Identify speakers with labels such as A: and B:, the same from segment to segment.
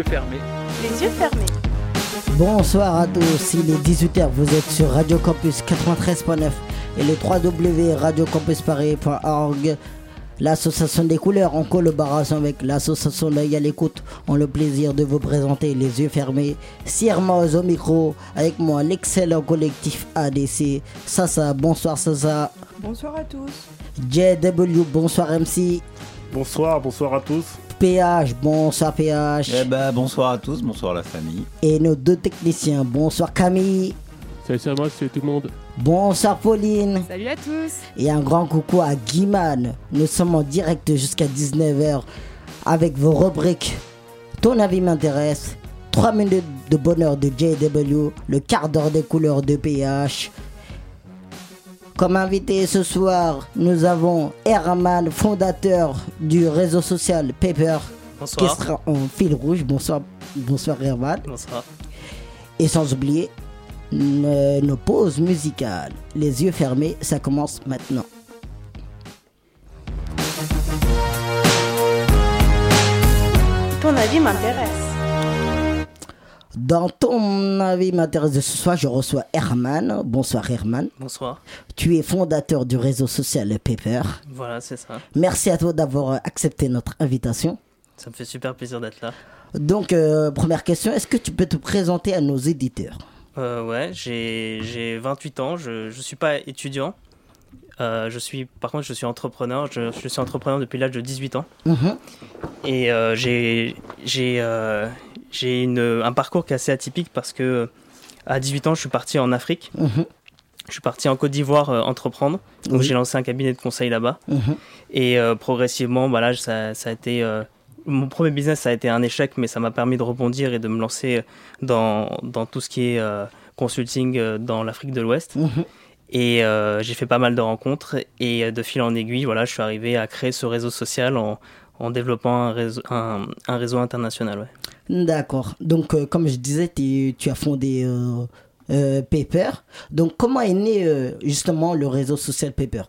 A: Les yeux fermés.
B: Les yeux fermés.
A: Les yeux fermés.
C: Bonsoir à tous, il est 18h, vous êtes sur Radio Campus 93.9 et le www.radiocampusparis.org. L'association des couleurs en collaboration avec l'association L'œil à l'écoute ont le plaisir de vous présenter les yeux fermés. Siermoz au micro, avec moi l'excellent collectif ADC. Sasa, bonsoir Sasa.
D: Bonsoir à tous.
C: JW, bonsoir MC.
E: Bonsoir, bonsoir à tous.
C: PH, bonsoir PH.
F: Eh ben, bonsoir à tous, bonsoir la famille.
C: Et nos deux techniciens, bonsoir Camille.
B: Salut, c'est moi, c'est tout le monde.
C: Bonsoir Pauline.
D: Salut à tous.
C: Et un grand coucou à Guiman. Nous sommes en direct jusqu'à 19h avec vos rubriques. Ton avis m'intéresse. 3 minutes de bonheur de JW. Le quart d'heure des couleurs de PH. Comme invité ce soir, nous avons Herman, fondateur du réseau social Paper, qui sera en fil rouge. Bonsoir, bonsoir Herman.
G: Bonsoir.
C: Et sans oublier ne- nos pauses musicales. Les yeux fermés, ça commence maintenant.
A: Ton avis m'intéresse.
C: Dans ton avis m'intéresse de ce soir, je reçois Herman. Bonsoir Herman.
G: Bonsoir.
C: Tu es fondateur du réseau social Paper.
G: Voilà, c'est ça.
C: Merci à toi d'avoir accepté notre invitation.
G: Ça me fait super plaisir d'être là.
C: Donc, euh, première question, est-ce que tu peux te présenter à nos éditeurs?
G: Euh, ouais, j'ai j'ai 28 ans, je ne suis pas étudiant. Euh, je suis, par contre, je suis entrepreneur. Je, je suis entrepreneur depuis l'âge de 18 ans.
C: Mhm.
G: Et euh, j'ai j'ai euh, j'ai un parcours qui est assez atypique parce que à 18 ans, je suis parti en Afrique.
C: Mhm.
G: Je suis parti en Côte d'Ivoire euh, entreprendre. Donc
C: Oui.
G: j'ai lancé un cabinet de conseil là-bas.
C: Mhm.
G: Et euh, progressivement, bah là, ça, ça a été. mon premier business, ça a été un échec, mais ça m'a permis de rebondir et de me lancer dans, dans tout ce qui est consulting dans l'Afrique de l'Ouest. Et euh, j'ai fait pas mal de rencontres. Et euh, de fil en aiguille, voilà, je suis arrivé à créer ce réseau social en, en développant un réseau, un, un réseau international. Ouais.
C: D'accord. Donc, euh, comme je disais, tu, as fondé euh, Paper. Donc, comment est né justement le réseau social Paper?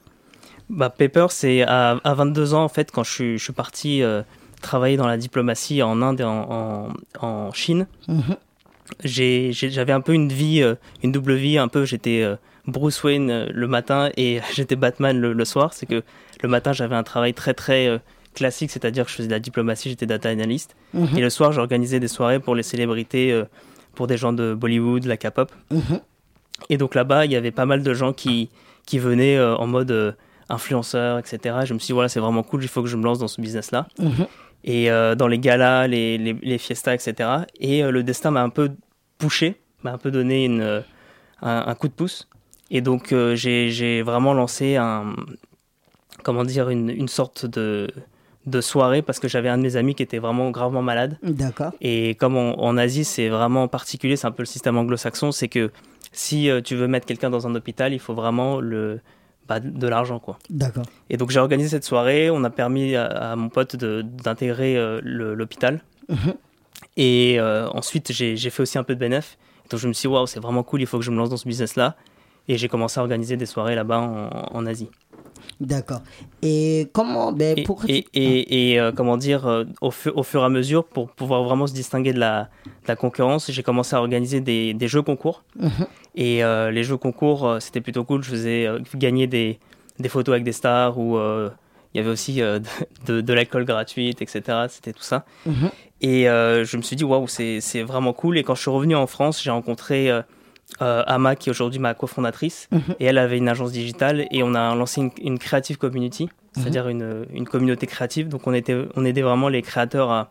G: Bah, Paper, c'est à, à 22 ans, en fait, quand je suis, je suis parti travailler dans la diplomatie en Inde et en, en, en Chine.
C: Mhm.
G: j'avais un peu une vie, une double vie, un peu j'étais Bruce Wayne euh, le matin et j'étais Batman le, le soir. C'est que le matin j'avais un travail très très euh, classique, c'est-à-dire que je faisais de la diplomatie, j'étais data analyst.
C: Mhm.
G: Et le soir j'organisais des soirées pour les célébrités, euh, pour des gens de Bollywood, la K-pop.
C: Mhm.
G: Et donc là-bas il y avait pas mal de gens qui, qui venaient en mode influenceur, etc. Je me suis dit voilà c'est vraiment cool, il faut que je me lance dans ce business-là
C: Mhm.
G: et euh, dans les galas, les, les, les fiestas, etc. Et euh, le destin m'a un peu poussé, m'a un peu donné une, euh, un, un coup de pouce. Et donc euh, j'ai vraiment lancé un, comment dire, une, une sorte de, de soirée parce que j'avais un de mes amis qui était vraiment gravement malade.
C: D'accord.
G: Et comme en, en Asie, c'est vraiment particulier, c'est un peu le système anglo-saxon, c'est que si euh, tu veux mettre quelqu'un dans un hôpital, il faut vraiment le, bah, de l'argent, quoi.
C: D'accord.
G: Et donc j'ai organisé cette soirée, on a permis à, à mon pote d'intégrer euh, l'hôpital.
C: Mhm.
G: Et euh, ensuite j'ai fait aussi un peu de bénéf. Donc je me suis dit, waouh, c'est vraiment cool, il faut que je me lance dans ce business-là. Et j'ai commencé à organiser des soirées là-bas en, en Asie.
C: D'accord. Et comment ben,
G: Et,
C: pour...
G: et, et- et, euh, comment dire, euh, au, fu- au fur et à mesure, pour pouvoir vraiment se distinguer de la, de la concurrence, j'ai commencé à organiser des, des jeux concours.
C: Mhm.
G: Et euh, les jeux concours, c'était plutôt cool. Je faisais gagner des, des photos avec des stars ou il y avait aussi de, de, de l'alcool gratuite, etc. C'était tout ça.
C: Mhm.
G: Et je me suis dit, waouh, c'est c'est vraiment cool. Et quand je suis revenu en France, j'ai rencontré euh, Ama, qui est aujourd'hui ma cofondatrice.
C: Mhm.
G: Et elle avait une agence digitale et on a lancé une, une creative community, c'est-à-dire une, une communauté créative. Donc on, était, on aidait vraiment les créateurs à,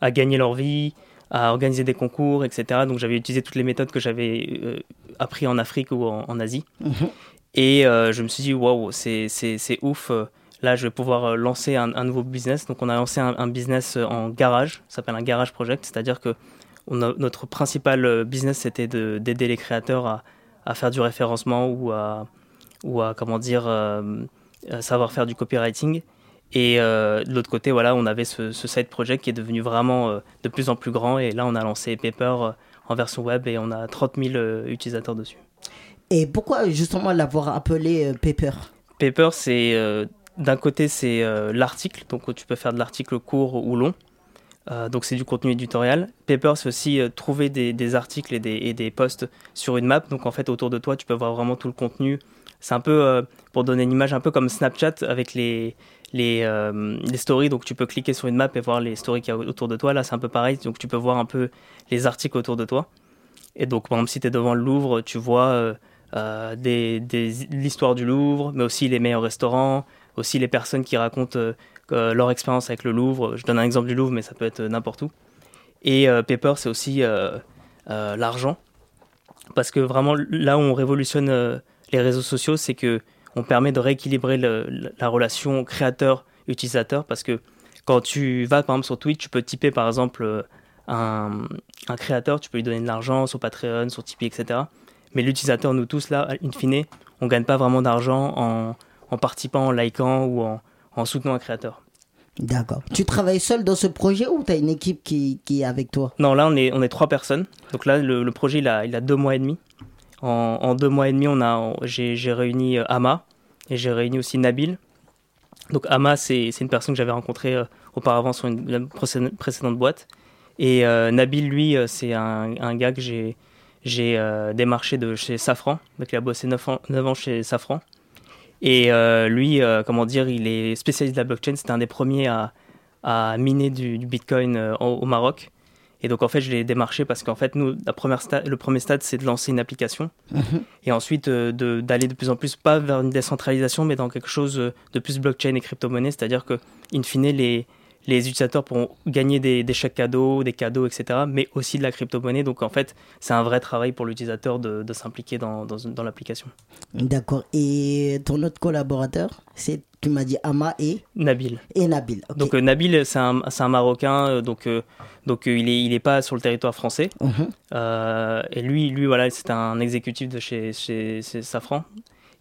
G: à gagner leur vie, à organiser des concours, etc. Donc j'avais utilisé toutes les méthodes que j'avais euh, appris en Afrique ou en, en Asie.
C: Mhm.
G: Et euh, je me suis dit, waouh, c'est c'est- c'est ouf. Là, je vais pouvoir euh, lancer un, un nouveau business. Donc, on a lancé un, un business euh, en garage, ça s'appelle un garage project, c'est-à-dire que on a- notre principal euh, business, c'était de- d'aider les créateurs à, à faire du référencement ou à, ou à comment dire, euh, à savoir faire du copywriting. Et euh, de l'autre côté, voilà, on avait ce, ce side project qui est devenu vraiment euh, de plus en plus grand. Et là, on a lancé Paper en version web et on a 30 000 euh, utilisateurs dessus.
C: Et pourquoi justement l'avoir appelé Paper?
G: Paper, c'est d'un côté c'est l'article, donc tu peux faire de l'article court ou long. Euh, donc c'est du contenu éditorial. Paper, c'est aussi euh, trouver des, articles et des, posts sur une map. Donc en fait, autour de toi, tu peux voir vraiment tout le contenu. C'est un peu, euh, pour donner une image, un peu comme Snapchat avec les, les, stories. Donc tu peux cliquer sur une map et voir les stories qu'il y a autour de toi. Là, c'est un peu pareil. Donc tu peux voir un peu les articles autour de toi. Et donc, par exemple, si tu es devant le Louvre, tu vois l'histoire du Louvre, mais aussi les meilleurs restaurants, aussi les personnes qui racontent leur expérience avec le Louvre. Je donne un exemple du Louvre, mais ça peut être n'importe où. Et euh, Paper, c'est aussi euh, euh, l'argent. Parce que vraiment, là où on révolutionne les réseaux sociaux, c'est que on permet de rééquilibrer la relation créateur-utilisateur. Parce que quand tu vas, par exemple, sur Twitch, tu peux typer, par exemple, un, créateur, tu peux lui donner de l'argent sur Patreon, sur Tipeee, etc. Mais l'utilisateur, nous tous, là, in fine, on gagne pas vraiment d'argent en, en participant, en likant ou en, en soutenant un créateur.
C: D'accord. Tu travailles seul dans ce projet ou tu as une équipe qui, qui est avec toi?
G: Non, là, on est, on est trois personnes. Donc là, le, le projet, il a, il a deux mois et demi. En, en deux mois et demi, on a, j'ai, réuni euh, Ama et j'ai réuni aussi Nabil. Donc Ama, c'est, une personne que j'avais rencontrée euh, auparavant sur une, la précédente, boîte. Et euh, Nabil, lui, c'est un, un gars que j'ai, j'ai euh, démarché de chez Safran. Donc il a bossé 9 ans, 9 ans chez Safran. Et euh, lui, euh, comment dire, il est spécialiste de la blockchain. C'était un des premiers à, à miner du, du Bitcoin euh, au, au Maroc. Et donc en fait, je l'ai démarché parce qu'en fait, nous, la première le premier stade, c'est de lancer une application. Et ensuite, euh, de- d'aller de, plus en plus, pas vers une décentralisation, mais dans quelque chose de plus blockchain et crypto-monnaie. C'est-à-dire que, in fine, les, les utilisateurs pourront gagner des, des chèques cadeaux, des cadeaux, etc., mais aussi de la crypto-monnaie. Donc en fait, c'est un vrai travail pour l'utilisateur de, de s'impliquer dans, dans, dans l'application.
C: D'accord. Et ton autre collaborateur, c'est, tu m'as dit Ama et,
G: Nabil.
C: et Nabil.
G: Donc euh, Nabil, c'est un, Marocain, euh, donc, euh, donc euh, il n'est il est pas sur le territoire français.
C: Mhm.
G: Et lui, lui voilà, c'est un exécutif de chez, chez, chez Safran.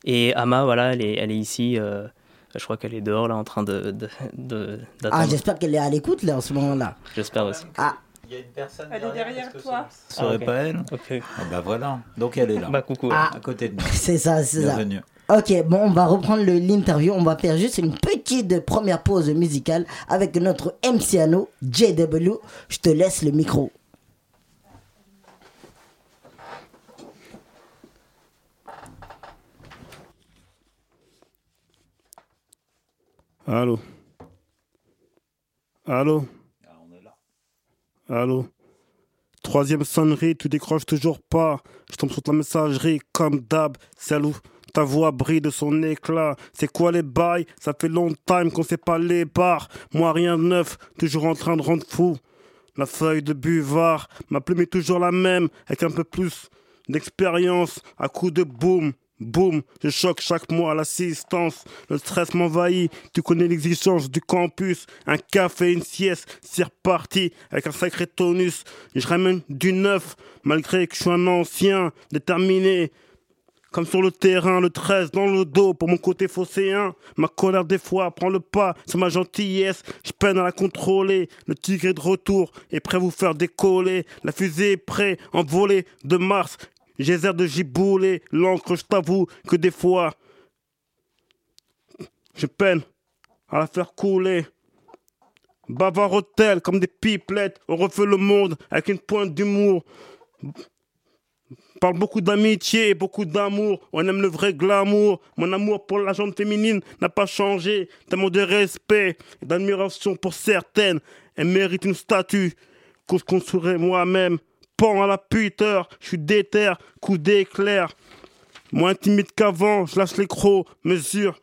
G: Et Ama, voilà, elle est, elle est ici. euh, je crois qu'elle est dehors, là, en train de, de, de-
C: Ah, j'espère qu'elle est à l'écoute là en ce moment-là.
G: J'espère aussi.
C: Ah,
F: Il y a une personne
A: Elle est derrière toi.
F: Ce serait
G: Ah,
F: pas elle
G: Ok.
F: Ah bah voilà. Donc elle est là.
G: Bah, coucou.
C: Ah.
F: À côté de nous.
C: c'est ça, c'est ça.
F: Bienvenue.
C: Ok, bon, on va reprendre le- l'interview. On va faire juste une petite première pause musicale avec notre MC Ano, JW. Je te laisse le micro.
E: Allô? Allô? Allô? Troisième sonnerie, tu décroches toujours pas. Je tombe sur ta messagerie comme d'hab. Où ta voix brille de son éclat. C'est quoi les bails? Ça fait longtemps qu'on sait pas les bars. Moi rien de neuf, toujours en train de rendre fou. La feuille de buvard, ma plume est toujours la même, avec un peu plus d'expérience, à coup de boum. Boum, je choque chaque mois à l'assistance. Le stress m'envahit. Tu connais l'exigence du campus. Un café, une sieste, c'est reparti avec un sacré tonus. Je ramène du neuf, malgré que je suis un ancien, déterminé. Comme sur le terrain, le 13 dans le dos pour mon côté phocéen. Ma colère des fois prend le pas sur ma gentillesse. Je peine à la contrôler. Le tigre de retour et prêt à vous faire décoller. La fusée est prête, envolée de Mars. J'ai air de gibouler. L'encre, je t'avoue que des fois, je peine à la faire couler. Bavard hôtel comme des pipelettes. On refait le monde avec une pointe d'humour parle beaucoup d'amitié et beaucoup d'amour. On aime le vrai glamour. Mon amour pour la gente féminine n'a pas changé. Tellement de respect et d'admiration pour certaines. Elles méritent une statue qu'on se construirait moi-même. Pan à la Peter, je suis déter, coup d'éclair. Moins timide qu'avant, je lâche les crocs, mesure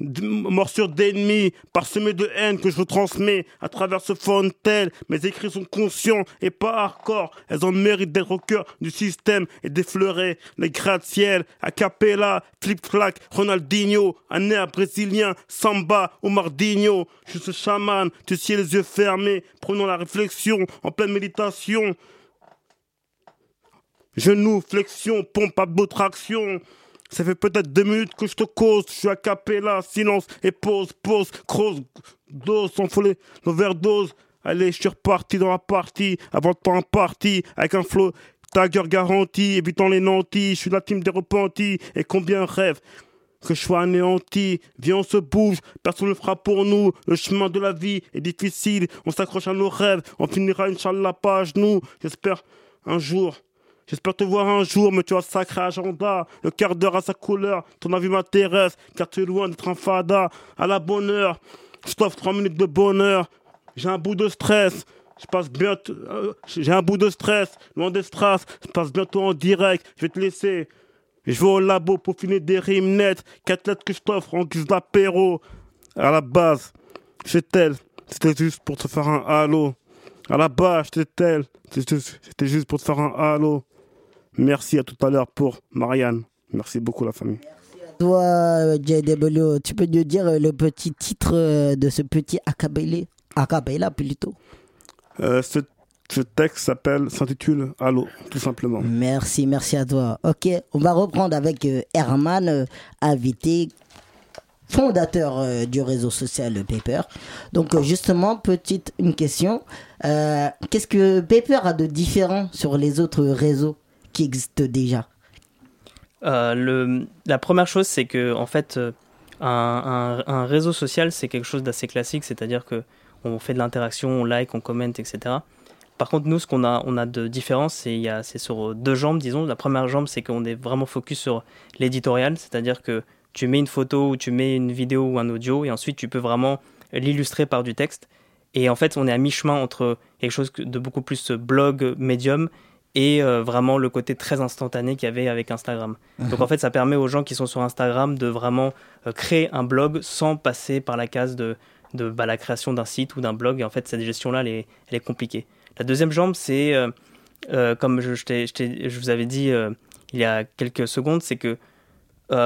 E: morsure d'ennemis, parsemée de haine que je transmets à travers ce fontel. Mes écrits sont conscients et pas hardcore. Elles ont le mérite d'être au cœur du système et d'effleurer les gratte-ciel. A cappella, flip-flac, Ronaldinho, un air brésilien, samba ou Mardinho. Je suis ce chaman, tu sais les yeux fermés, prenons la réflexion en pleine méditation. Genoux, flexion, pompe, abdotraction. Ça fait peut-être deux minutes que je te cause. Je suis à capella, silence et pause, pause, crosse, dose, sans folie, l'overdose. Allez, je suis reparti dans la partie, avant de temps parti, avec un flow, ta gueule garantie, évitant les nantis. Je suis la team des repentis, et combien rêvent que je sois anéanti. Viens, on se bouge, personne ne fera pour nous. Le chemin de la vie est difficile, on s'accroche à nos rêves, on finira, Inch'Allah, pas à genoux. J'espère un jour. J'espère te voir un jour, mais tu as sacré agenda. Le quart d'heure à sa couleur, ton avis m'intéresse, car tu es loin d'être un fada. À la bonne heure, je t'offre trois minutes de bonheur. J'ai un bout de stress. Je passe bientôt. euh, J'ai un bout de stress, loin des strass. Je passe bientôt en direct. Je vais te laisser. Je vais au labo pour finir des rimes nettes. Quatre lettres que je t'offre en guise d'apéro. À la base, c'est tel. C'était juste pour te faire un halo. À la base, tel. C'était c'était juste pour te faire un halo. Merci à tout à l'heure pour Marianne. Merci beaucoup la famille.
C: Toi, euh, JW, tu peux nous dire euh, le petit titre euh, de ce petit acapella Acapella plutôt.
E: Euh, ce, ce texte s'appelle, s'intitule Halo, tout simplement.
C: Merci, merci à toi. Ok, on va reprendre avec Herman, invité, fondateur euh, du réseau social Paper. Donc euh, justement, petite une question. Euh, Qu'est-ce que Paper a de différent sur les autres réseaux? Qui existent déjà
G: Euh, le, la première chose, c'est que en fait, euh, un, un- réseau social, c'est quelque chose d'assez classique, c'est-à-dire que on fait de l'interaction, on like, on commente, etc. Par contre, nous, ce qu'on a, on a de différence, c'est c'est sur deux jambes, disons. La première jambe, c'est qu'on est vraiment focus sur l'éditorial, c'est-à-dire que tu mets une photo ou tu mets une vidéo ou un audio, et ensuite tu peux vraiment l'illustrer par du texte. Et en fait, on est à mi-chemin entre quelque chose de beaucoup plus blog, médium, et euh, vraiment le côté très instantané qu'il y avait avec Instagram. Donc en fait, ça permet aux gens qui sont sur Instagram de vraiment euh, créer un blog sans passer par la case de, de bah, la création d'un site ou d'un blog. Et en fait, cette gestion-là, elle est, elle est compliquée. La deuxième jambe, c'est, euh, comme je, je je je vous avais dit il y a quelques secondes, c'est que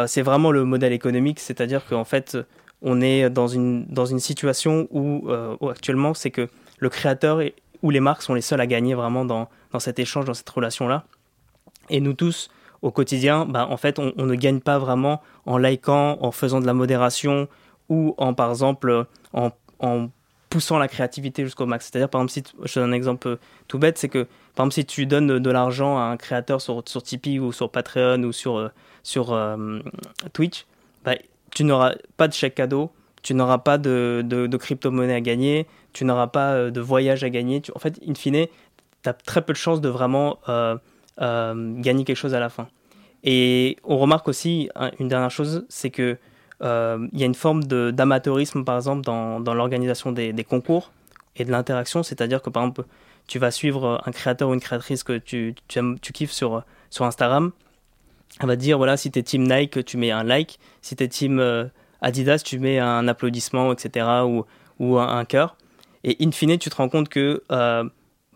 G: c'est vraiment le modèle économique, c'est-à-dire qu'en fait, on est dans une, dans une situation où, où actuellement, c'est que le créateur et- ou les marques sont les seuls à gagner vraiment dans, dans cet échange, dans cette relation-là. Et nous tous, au quotidien, bah, en fait, on, ne gagne pas vraiment en likant, en faisant de la modération ou en, par exemple, en, en poussant la créativité jusqu'au max. C'est-à-dire, par exemple, si je donne un exemple tout bête, c'est que, par exemple, si tu donnes de l'argent à un créateur sur, sur Tipeee ou sur Patreon ou sur, euh, sur euh, Twitch, bah, tu n'auras pas de chèque cadeau, tu n'auras pas de, de, crypto-monnaie à gagner, tu n'auras pas euh, de voyage à gagner. En fait, in fine, tu très peu de chances de vraiment euh, euh, gagner quelque chose à la fin. Et on remarque aussi hein, une dernière chose, c'est que euh, il y a une forme d'amateurisme, par exemple, dans, dans l'organisation des, concours et de l'interaction. C'est-à-dire que, par exemple, tu vas suivre un créateur ou une créatrice que tu, tu, kiffes sur, sur Instagram. Elle va te dire, voilà, si tu es team Nike, tu mets un like. Si tu es team Adidas, tu mets un applaudissement, etc. ou, ou un, cœur. Et in fine, tu te rends compte que,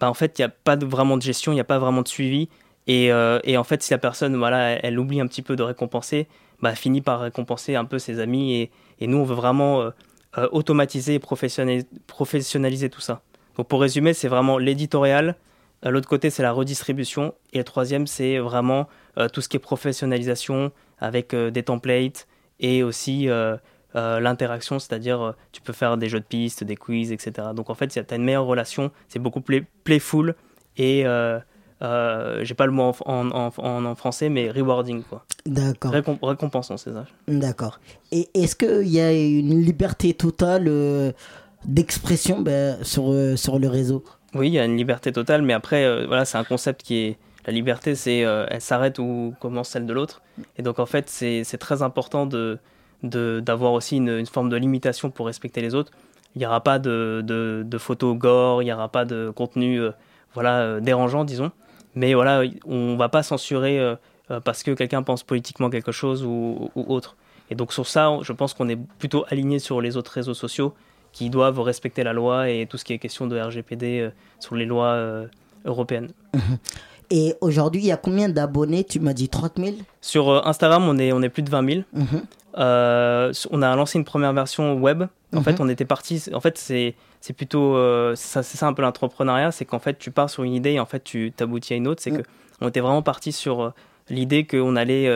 G: bah, en fait, il n'y a pas de, vraiment de gestion, il n'y a pas vraiment de suivi. Et, euh, et en fait, si la personne, voilà, elle, elle oublie un petit peu de récompenser, bah, finit par récompenser un peu ses amis. Et, nous, on veut vraiment euh, euh, automatiser et professionnaliser, tout ça. Donc, pour résumer, c'est vraiment l'éditorial. L'autre côté, c'est la redistribution. Et le troisième, c'est vraiment tout ce qui est professionnalisation avec des templates et aussi euh, l'interaction, c'est-à-dire euh, tu peux faire des jeux de pistes, des quiz, etc. Donc en fait, tu as une meilleure relation, c'est beaucoup plus playful et euh, euh, j'ai pas le mot en, en, en- français, mais rewarding, quoi.
C: D'accord.
G: Récom- récompensant, c'est ça.
C: D'accord. Et est-ce qu'il y a une liberté totale d'expression ben, sur, sur le réseau?
G: Oui, il y a une liberté totale, mais après, voilà, c'est un concept qui est. La liberté, c'est. euh, elle s'arrête où commence celle de l'autre. Et donc, en fait, c'est très important de- d'avoir aussi une, une forme de limitation pour respecter les autres. Il n'y aura pas de, de, de photos gore, il n'y aura pas de contenu euh, voilà, euh, dérangeant, disons. Mais voilà, on va pas censurer euh, parce que quelqu'un pense politiquement quelque chose ou, ou autre. Et donc, sur ça, je pense qu'on est plutôt aligné sur les autres réseaux sociaux qui doivent respecter la loi et tout ce qui est question de RGPD sur les lois européennes.
C: Et aujourd'hui, il y a combien d'abonnés? Tu m'as dit 30 000
G: Sur Instagram, on est, on est plus de 20 000.
C: Mhm.
G: Euh, on a lancé une première version web. En
C: Mhm.
G: fait, on était parti. En fait, c'est c'est plutôt euh, ça, c'est ça un peu l'entrepreneuriat, c'est qu'en fait, tu pars sur une idée et en fait, tu t'aboutis à une autre. C'est
C: Mhm.
G: que on était vraiment parti sur euh, l'idée qu'on allait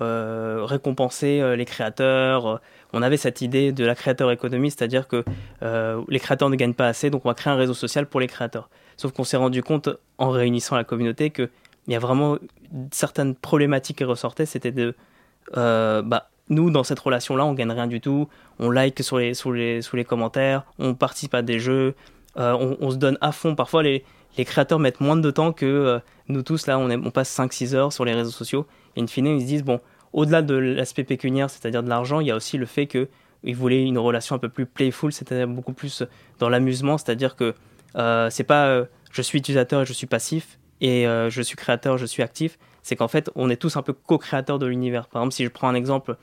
G: récompenser les créateurs. On avait cette idée de la créateur économie, c'est-à-dire que les créateurs ne gagnent pas assez, donc on va créer un réseau social pour les créateurs. Sauf qu'on s'est rendu compte en réunissant la communauté que il y a vraiment certaines problématiques qui ressortaient, c'était de bah, nous, dans cette relation-là, on gagne rien du tout. On like sur les, sous, les, commentaires, on participe à des jeux, euh, on, se donne à fond. Parfois, les, créateurs mettent moins de temps que euh, nous tous. Là, on, passe 5-6 heures sur les réseaux sociaux. Et in fine, ils se disent, bon, au-delà de l'aspect pécuniaire, c'est-à-dire de l'argent, il y a aussi le fait qu'ils voulaient une relation un peu plus playful, c'est-à-dire beaucoup plus dans l'amusement. C'est-à-dire que euh, c'est pas euh, je suis utilisateur et je suis passif et je suis créateur, je suis actif. C'est qu'en fait, on est tous un peu co-créateurs de l'univers. Par exemple, si je prends un exemple,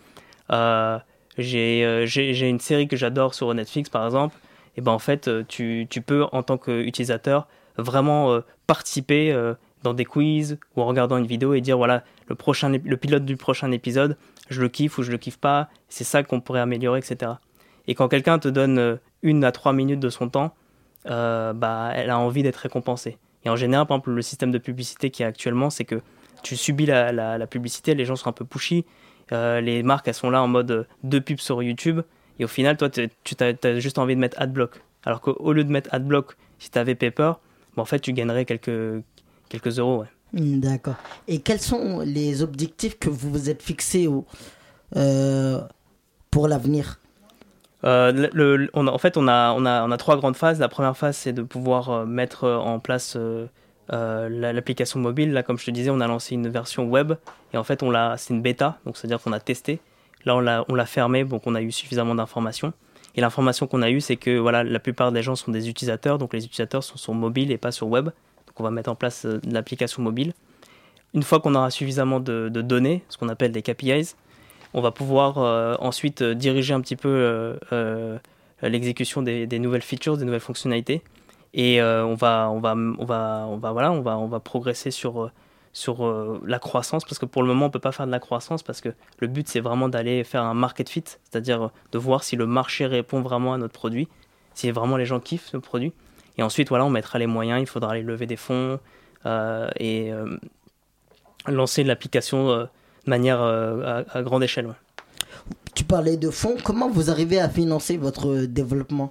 G: euh, j'ai euh, j'ai- une série que j'adore sur Netflix, par exemple. Et ben en fait, euh, tu, peux, en tant qu'utilisateur, vraiment participer dans des quiz ou en regardant une vidéo et dire voilà, le, prochain, le pilote du prochain épisode, je le kiffe ou je le kiffe pas, c'est ça qu'on pourrait améliorer, etc. Et quand quelqu'un te donne une à trois minutes de son temps, bah, elle a envie d'être récompensée. Et en général, par exemple, le système de publicité qui est actuellement, c'est que tu subis la, la- la publicité, les gens sont un peu pushy, euh, les marques, elles sont là en mode euh, deux pubs sur YouTube, et au final, toi, tu as, juste envie de mettre adblock. Alors qu'au lieu de mettre adblock, si tu avais Paper, bah, en fait, tu gagnerais quelques, quelques euros. ouais.
C: Hmm, D'accord. Et quels sont les objectifs que vous vous êtes fixés au- euh, pour l'avenir?
G: Euh, le- le- on a- en fait, on a, on, a, on a trois grandes phases. La première phase, c'est de pouvoir mettre en place euh, euh, la- l'application mobile. Là, comme je te disais, on a lancé une version web et en fait, on l'a, c'est une bêta, donc c'est-à-dire qu'on a testé. Là, on l'a, fermé, donc on a eu suffisamment d'informations. Et l'information qu'on a eue, c'est que voilà, la plupart des gens sont des utilisateurs, donc les utilisateurs sont sur mobile et pas sur web. Donc on va mettre en place euh, l'application mobile. Une fois qu'on aura suffisamment de, données, ce qu'on appelle des KPIs, on va pouvoir euh, ensuite euh, diriger un petit peu euh, euh, l'exécution des nouvelles features, des nouvelles fonctionnalités. Et euh, on va, on va, on va, on va, voilà, on va, on va progresser sur euh, sur euh, la croissance parce que pour le moment on peut pas faire de la croissance parce que le but c'est vraiment d'aller faire un market fit, c'est-à-dire de voir si le marché répond vraiment à notre produit, si vraiment les gens kiffent le produit. Et ensuite voilà, on mettra les moyens, il faudra aller lever des fonds euh, et lancer l'application de manière à, à grande échelle. ouais.
C: Tu parlais de fonds. Comment vous arrivez à financer votre développement?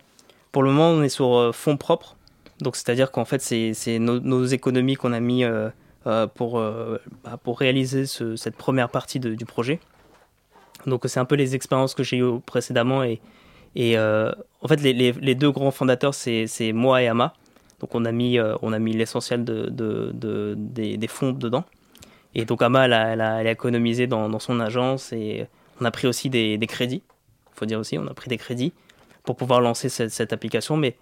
G: Pour le moment, on est sur fonds propres. Donc, c'est-à-dire qu'en fait, c'est nos, nos économies qu'on a mis euh, euh, pour, euh, bah, pour réaliser ce- cette première partie du projet. Donc, c'est un peu les expériences que j'ai eues précédemment. Et, et en fait, les, les- deux grands fondateurs, c'est moi et Ama. Donc, on a mis, on mis l'essentiel de, de- de- des, fonds dedans. Et donc, Ama, elle a- elle a économisé dans, dans son agence. Et on a pris aussi des, des crédits. Il faut dire aussi, on a pris des crédits pour pouvoir lancer cette, cette application. Mais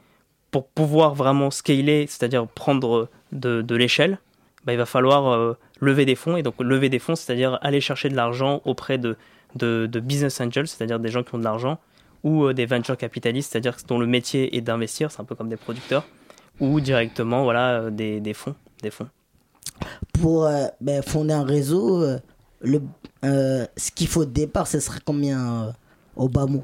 G: pour pouvoir vraiment scaler, c'est-à-dire prendre de, l'échelle, bah, il va falloir euh, lever des fonds. Et donc, lever des fonds, c'est-à-dire aller chercher de l'argent auprès de, business angels, c'est-à-dire des gens qui ont de l'argent, ou euh, des venture capitalistes, c'est-à-dire dont le métier est d'investir, c'est un peu comme des producteurs, ou directement voilà, euh, des, fonds. Des fonds.
C: Pour ben, fonder un réseau, ce qu'il faut au départ, ce serait combien au bas mot?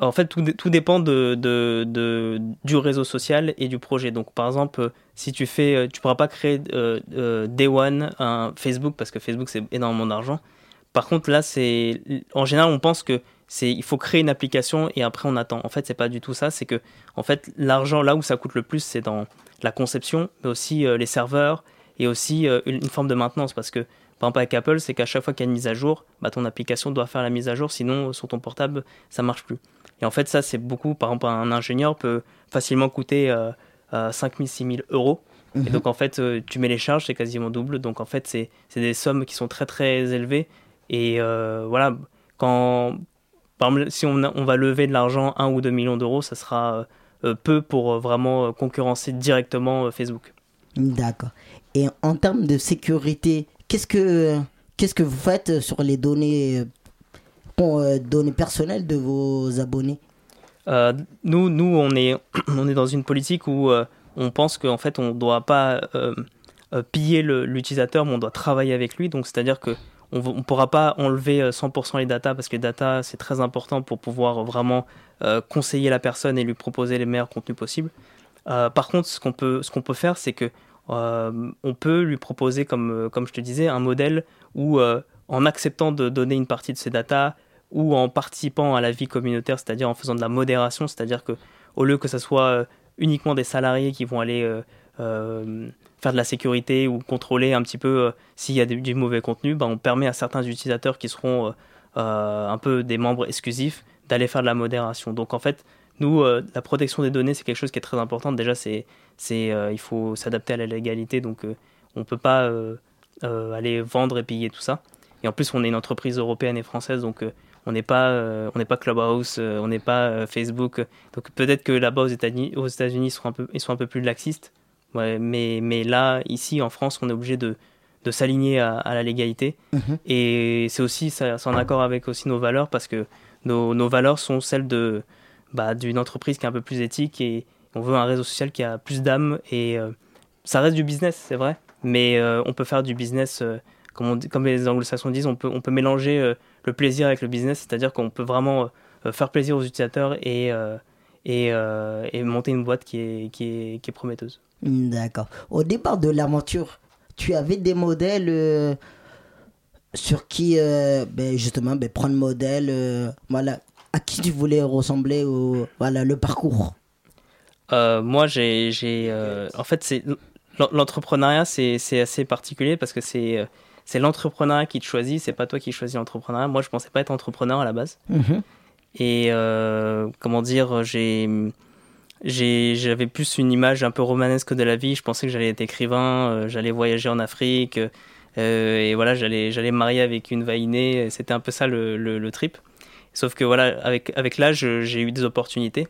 G: En fait, tout, tout dépend de, de, de- du réseau social et du projet. Donc, par exemple, euh, si tu fais, euh, tu pourras pas créer euh, Day One un Facebook parce que Facebook c'est énormément d'argent. Par contre, là, c'est en général, on pense que c'est il faut créer une application et après on attend. En fait, c'est pas du tout ça. C'est que en fait, l'argent là où ça coûte le plus, c'est dans la conception, mais aussi les serveurs et aussi une, une forme de maintenance parce que par exemple avec Apple, c'est qu'à chaque fois qu'il y a une mise à jour, bah, ton application doit faire la mise à jour, sinon sur ton portable, ça marche plus. Et en fait, ça, c'est beaucoup. Par exemple, un ingénieur peut facilement coûter euh, euh, 5 000, 6 000 euros. Et donc, en fait, euh, tu mets les charges, c'est quasiment double. Donc, en fait, c'est des sommes qui sont très, très élevées. Et euh, voilà, quand. Par exemple, si on, a- on va lever de l'argent, 1 ou 2 millions d'euros, ça sera euh, peu pour vraiment concurrencer directement Facebook.
C: D'accord. Et en termes de sécurité, qu'est-ce que qu'est-ce que vous faites sur les données, euh, données personnelles de vos abonnés
G: Euh, nous, nous on, est, on est dans une politique où euh, on pense qu'en fait, on ne doit pas euh, piller le- l'utilisateur, mais on doit travailler avec lui. Donc, c'est-à-dire que on ne pourra pas enlever euh, 100% les datas parce que les datas, c'est très important pour pouvoir vraiment conseiller la personne et lui proposer les meilleurs contenus possibles. Par contre, ce qu'on peut, ce peut faire, c'est que on peut lui proposer, comme, comme je te disais, un modèle où, en acceptant de donner une partie de ses datas ou en participant à la vie communautaire, c'est-à-dire en faisant de la modération, c'est-à-dire que au lieu que ce soit euh, uniquement des salariés qui vont aller euh, euh, faire de la sécurité ou contrôler un petit peu s'il y a du, mauvais contenu, ben, on permet à certains utilisateurs qui seront un peu des membres exclusifs, d'aller faire de la modération. Donc en fait, nous, la protection des données, c'est quelque chose qui est très important. Déjà, c'est, c'est, il faut s'adapter à la légalité, donc on ne peut pas aller vendre et payer tout ça. Et en plus, on est une entreprise européenne et française, donc on n'est pas, euh, on n'est pas Clubhouse, euh, on n'est pas euh, Facebook. Donc peut-être que là-bas aux États-Unis, aux États-Unis, ils sont un peu, ils sont un peu plus laxistes. Ouais, mais, mais là, ici, en France, on est obligé de, de s'aligner à, à la légalité.
C: Mhm.
G: Et c'est aussi, c'est en accord avec aussi nos valeurs, parce que nos, nos valeurs sont celles de, bah, d'une entreprise qui est un peu plus éthique et on veut un réseau social qui a plus d'âme. Et euh, ça reste du business, c'est vrai, mais euh, on peut faire du business, euh, comme, on comme les anglo-saxons disent, on peut, on peut mélanger le plaisir avec le business, c'est-à-dire qu'on peut vraiment euh, faire plaisir aux utilisateurs et, euh, et, euh, et monter une boîte qui est, qui est, qui est prometteuse.
C: D'accord. Au départ de l'aventure, tu avais des modèles sur qui, euh, ben, justement, ben, prendre modèle, euh, voilà, à qui tu voulais ressembler, au, voilà, le parcours?
G: Euh, moi, j'ai, en fait, c'est l'en- l'entrepreneuriat, c'est, c'est assez particulier parce que c'est, c'est l'entrepreneuriat qui te choisit, c'est pas toi qui choisis l'entrepreneuriat. Moi, je pensais pas être entrepreneur à la base.
C: Mhm.
G: Et euh, comment dire, j'ai, j'avais plus une image un peu romanesque de la vie. Je pensais que j'allais être écrivain, euh, j'allais voyager en Afrique, euh, et voilà, j'allais, j'allais me marier avec une vainée. C'était un peu ça le, le, le trip. Sauf que voilà, avec, avec l'âge, j'ai eu des opportunités.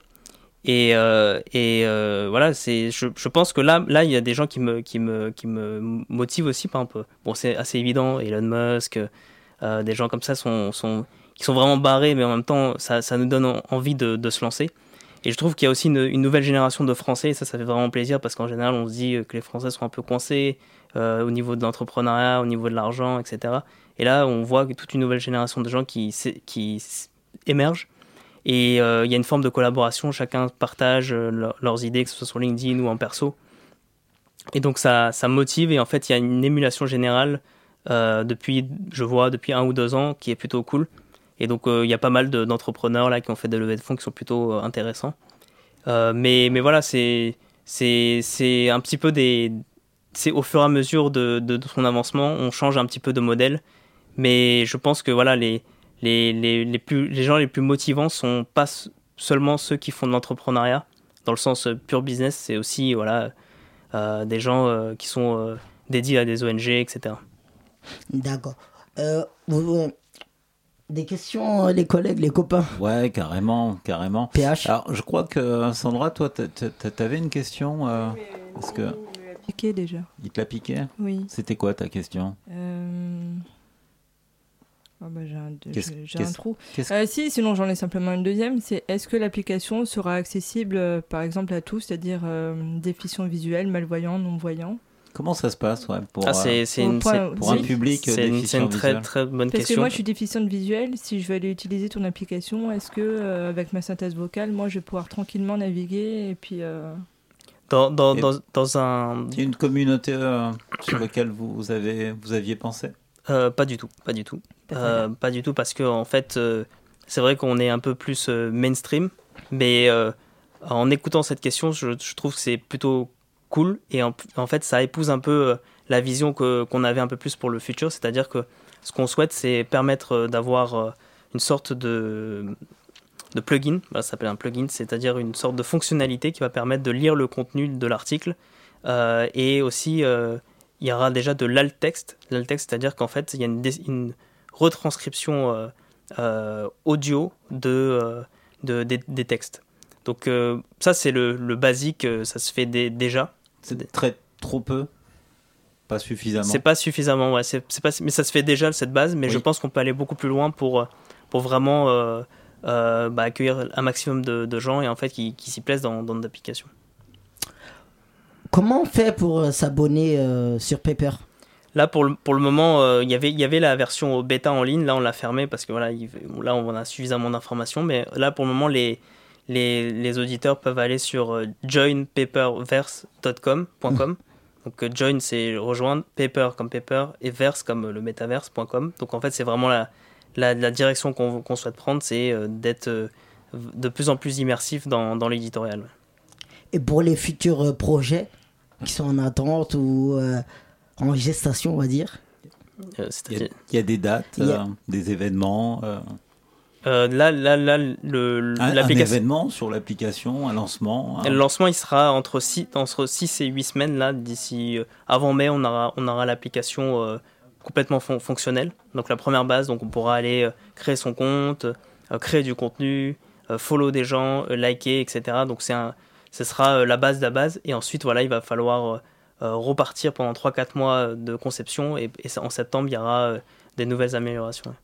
G: Et, euh, euh, voilà, je, pense que là, là, il y a des gens qui me, qui me, qui me motivent aussi, par exemple. Bon, c'est assez évident, Elon Musk, euh, des gens comme ça sont, sont, qui sont vraiment barrés, mais en même temps, ça, ça nous donne en- envie de, de se lancer. Et je trouve qu'il y a aussi une, nouvelle génération de Français, et ça, ça fait vraiment plaisir, parce qu'en général, on se dit que les Français sont un peu coincés au niveau de l'entrepreneuriat, au niveau de l'argent, etc. Et là, on voit toute une nouvelle génération de gens qui, qui émergent. Et euh, il y a une forme de collaboration, chacun partage euh, leur- leurs idées, que ce soit sur LinkedIn ou en perso. Et donc ça, ça motive, et en fait, il y a une émulation générale euh, depuis, je vois, depuis un ou deux ans, qui est plutôt cool. Et donc, il y a pas mal de- d'entrepreneurs là qui ont fait des levées de fonds qui sont plutôt intéressants. Mais, mais voilà, c'est c'est un petit peu des. C'est au fur et à mesure de, de son avancement, on change un petit peu de modèle. Mais je pense que voilà, les, les, les, les, plus, les gens les plus motivants sont pas seulement ceux qui font de l'entrepreneuriat, dans le sens euh, pur business, c'est aussi voilà, euh, des gens euh, qui sont euh, dédiés à des ONG, etc.
C: D'accord. Des questions, les collègues, les copains?
F: Ouais, carrément, carrément.
C: PH
F: Alors, je crois que Sandra, toi, t'a- t'a- t'avais une question euh, Est-ce que
D: Piqué déjà.
F: il te l'a piqué?
D: Oui.
F: C'était quoi ta question?
D: Ah bah, j'ai un, j'ai- trou. Euh, si, sinon j'en ai simplement une deuxième. C'est est-ce que l'application sera accessible, euh, par exemple, à tous, c'est-à-dire euh, déficients visuels, malvoyants, non-voyants?
F: Comment ça se passe ouais, pour,
G: Ah, c'est c'est
D: au
G: une,
D: point-
G: c'est-
F: pour un public
G: c'est une, c'est
F: déficient
G: une très
F: visuel?
G: très bonne
D: Parce que
G: question.
D: moi je suis déficiente visuelle, si je veux aller utiliser ton application, est-ce que euh, avec ma synthèse vocale, moi je vais pouvoir tranquillement naviguer et puis euh,
G: Dans, dans,
F: Et-
G: dans, dans un.
F: Il y a une communauté euh, sur laquelle vous, vous avez, vous aviez pensé?
G: Euh, pas du tout, pas du tout. Euh, pas du tout, parce que en fait, euh, c'est vrai qu'on est un peu plus euh, mainstream, mais en écoutant cette question, je, je trouve que c'est plutôt cool et en, en fait, ça épouse un peu la vision que- qu'on avait un peu plus pour le futur, c'est-à-dire que ce qu'on souhaite, c'est permettre d'avoir une sorte de, de plugin, Voilà, ça s'appelle un plugin, c'est-à-dire une sorte de fonctionnalité qui va permettre de lire le contenu de l'article et aussi il y aura déjà de l'alt texte. L'alt texte, c'est-à-dire qu'en fait, il y a une retranscription euh, euh, audio de, euh, de- des, des textes. Donc euh, ça, c'est le, le basique, ça se fait dé- déjà.
F: C'est très trop peu? Pas suffisamment?
G: C'est pas suffisamment, ouais, c'est, c'est pas, mais ça se fait déjà cette base, mais
F: Oui.
G: je pense qu'on peut aller beaucoup plus loin pour, pour vraiment euh, euh, bah, accueillir un maximum de, de gens et en fait qui, qui s'y plaisent dans, dans notre application.
C: Comment on fait pour s'abonner euh, sur Paper?
G: Là, pour le, pour le moment, euh, il y avait- il y avait la version bêta en ligne. Là, on l'a fermée parce que voilà, il- là, on a suffisamment d'informations. Mais là, pour le moment, les, les, les auditeurs peuvent aller sur euh, joinpaperverse.com. .com. Donc, euh, join, c'est rejoindre, paper comme paper et verse comme euh, le metaverse.com. Donc, en fait, c'est vraiment la, la, la direction qu'on qu'on souhaite prendre c'est euh, d'être de plus en plus immersif dans, dans l'éditorial.
C: Et pour les futurs projets qui sont en attente ou en gestation, on va dire
G: Euh,
F: Il y, a,
G: c'est-à-dire-
F: il y a des dates,
C: a-
F: euh, des événements. euh,
G: Euh, là, là, là, le,
F: un, un
G: l'application.
F: événement sur l'application, un lancement. un-
G: Le lancement, il sera entre 6, entre 6 et 8 semaines. Là, d'ici euh, avant mai, on aura, on aura l'application euh, complètement fon- fonctionnelle. Donc la première base, donc on pourra aller euh, créer son compte, euh, créer du contenu, euh, follow des gens, euh, liker, etc. Donc c'est un, ce sera euh, la base de la base. Et ensuite, voilà, il va falloir repartir pendant 3-4 mois de conception. Et, et en septembre, il y aura euh, des nouvelles améliorations.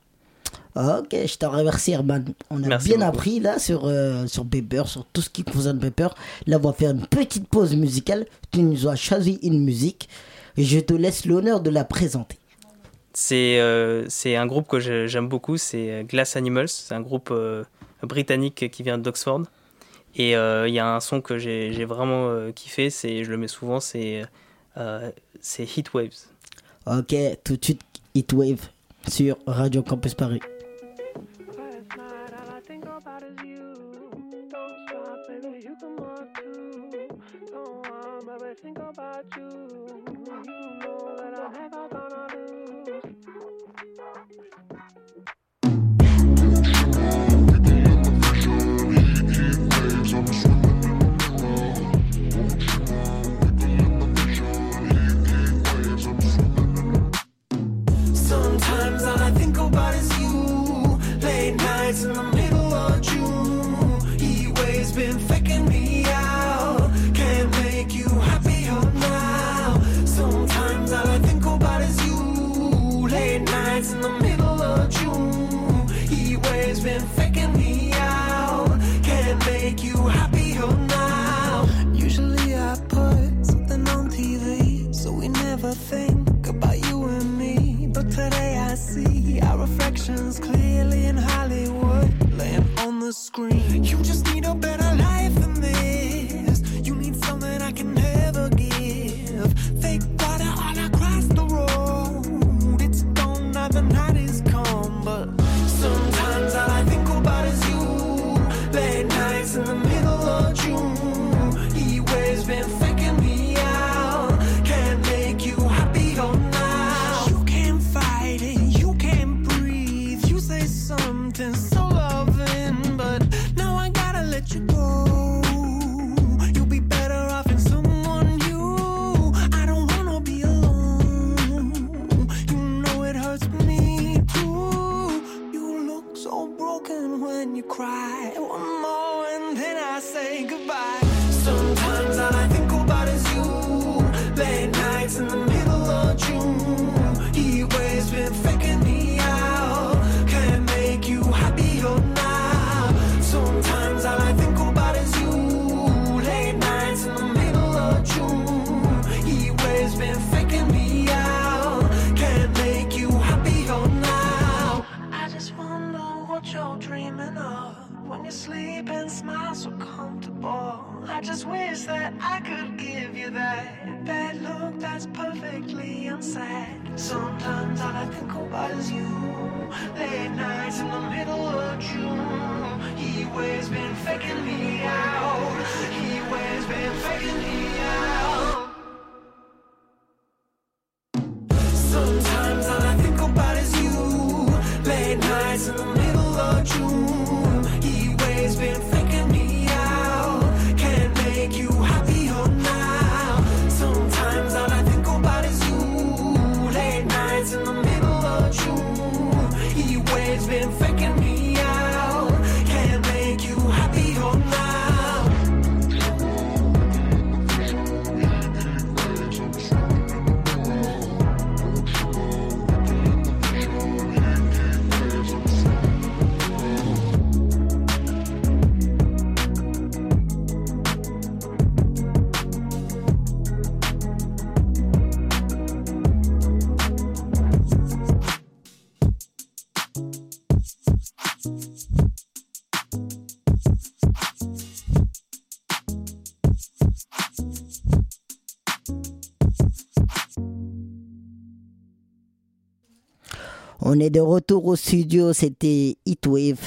C: Ok, je te remercie, Herman. On a
G: Merci
C: bien
G: beaucoup.
C: appris là sur, euh, sur Pepper, sur tout ce qui concerne Pepper. Là, on va faire une petite pause musicale. Tu nous as choisi une musique. Et je te laisse l'honneur de la présenter.
G: C'est euh, un groupe que j'aime beaucoup, c'est euh, Glass Animals. C'est un groupe euh, britannique qui vient d'Oxford. Et euh, il y a un son que j'ai vraiment euh, kiffé, je le mets souvent, c'est euh, c'est Heat Waves.
C: Ok, tout de suite, Heatwave sur Radio Campus Paris.
H: All I think about is you.
I: Late nights in the that's perfectly unsaid. Sometimes all I think about is you. Late nights in the middle of June. Heat waves been faking me out. Heat waves been faking me out.
C: On est de retour au studio, c'était Heatwave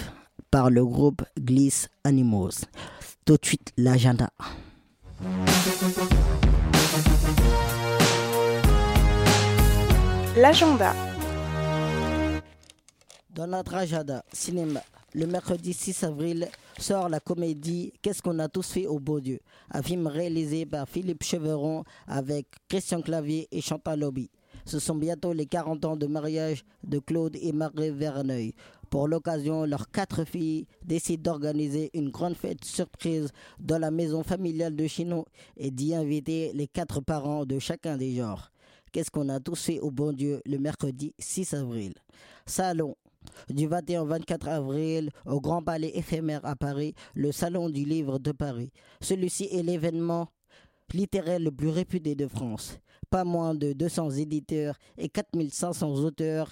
C: par le groupe Gliss Animals. Tout de suite, l'agenda.
A: L'agenda.
C: Dans notre agenda cinéma, le mercredi 6 avril sort la comédie Qu'est-ce qu'on a tous fait au beau Dieu? Un film réalisé par Philippe Cheveron avec Christian Clavier et Chantal Lobby. Ce sont bientôt les 40 ans de mariage de Claude et Marie Verneuil. Pour l'occasion, leurs quatre filles décident d'organiser une grande fête surprise dans la maison familiale de Chinon et d'y inviter les quatre parents de chacun des genres. Qu'est-ce qu'on a tous fait au bon Dieu le mercredi 6 avril? Salon. Du 21 au 24 avril, au Grand Palais éphémère à Paris, le Salon du Livre de Paris. Celui-ci est l'événement littéraire le plus réputé de France. Pas moins de 200 éditeurs et 4500 auteurs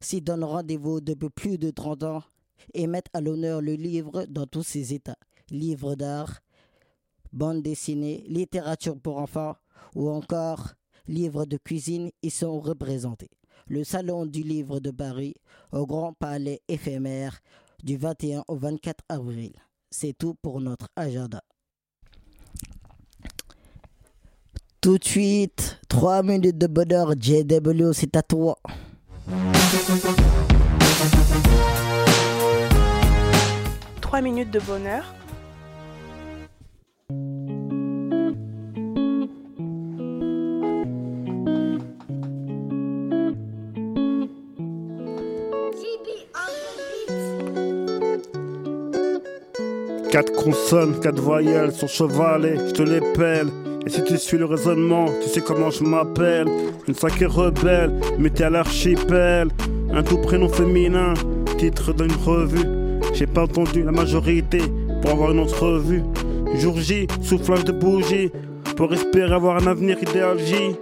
C: s'y donnent rendez-vous depuis plus de 30 ans et mettent à l'honneur le livre dans tous ses états. Livres d'art, bande dessinée, littérature pour enfants ou encore livres de cuisine y sont représentés. Le Salon du Livre de Paris au Grand Palais éphémère du 21 au 24 avril. C'est tout pour notre agenda. Tout de suite, 3 minutes de bonheur, JW, c'est à toi.
A: Trois minutes de bonheur.
E: Quatre consonnes, quatre voyelles sur chevalet, je te les pèle. Et si tu suis le raisonnement, tu sais comment je m'appelle. Une sacrée rebelle, mettez à l'archipel. Un tout prénom féminin, titre d'une revue. J'ai pas entendu la majorité pour avoir une entrevue. Jour J, soufflage de bougie, pour espérer avoir un avenir idéal J.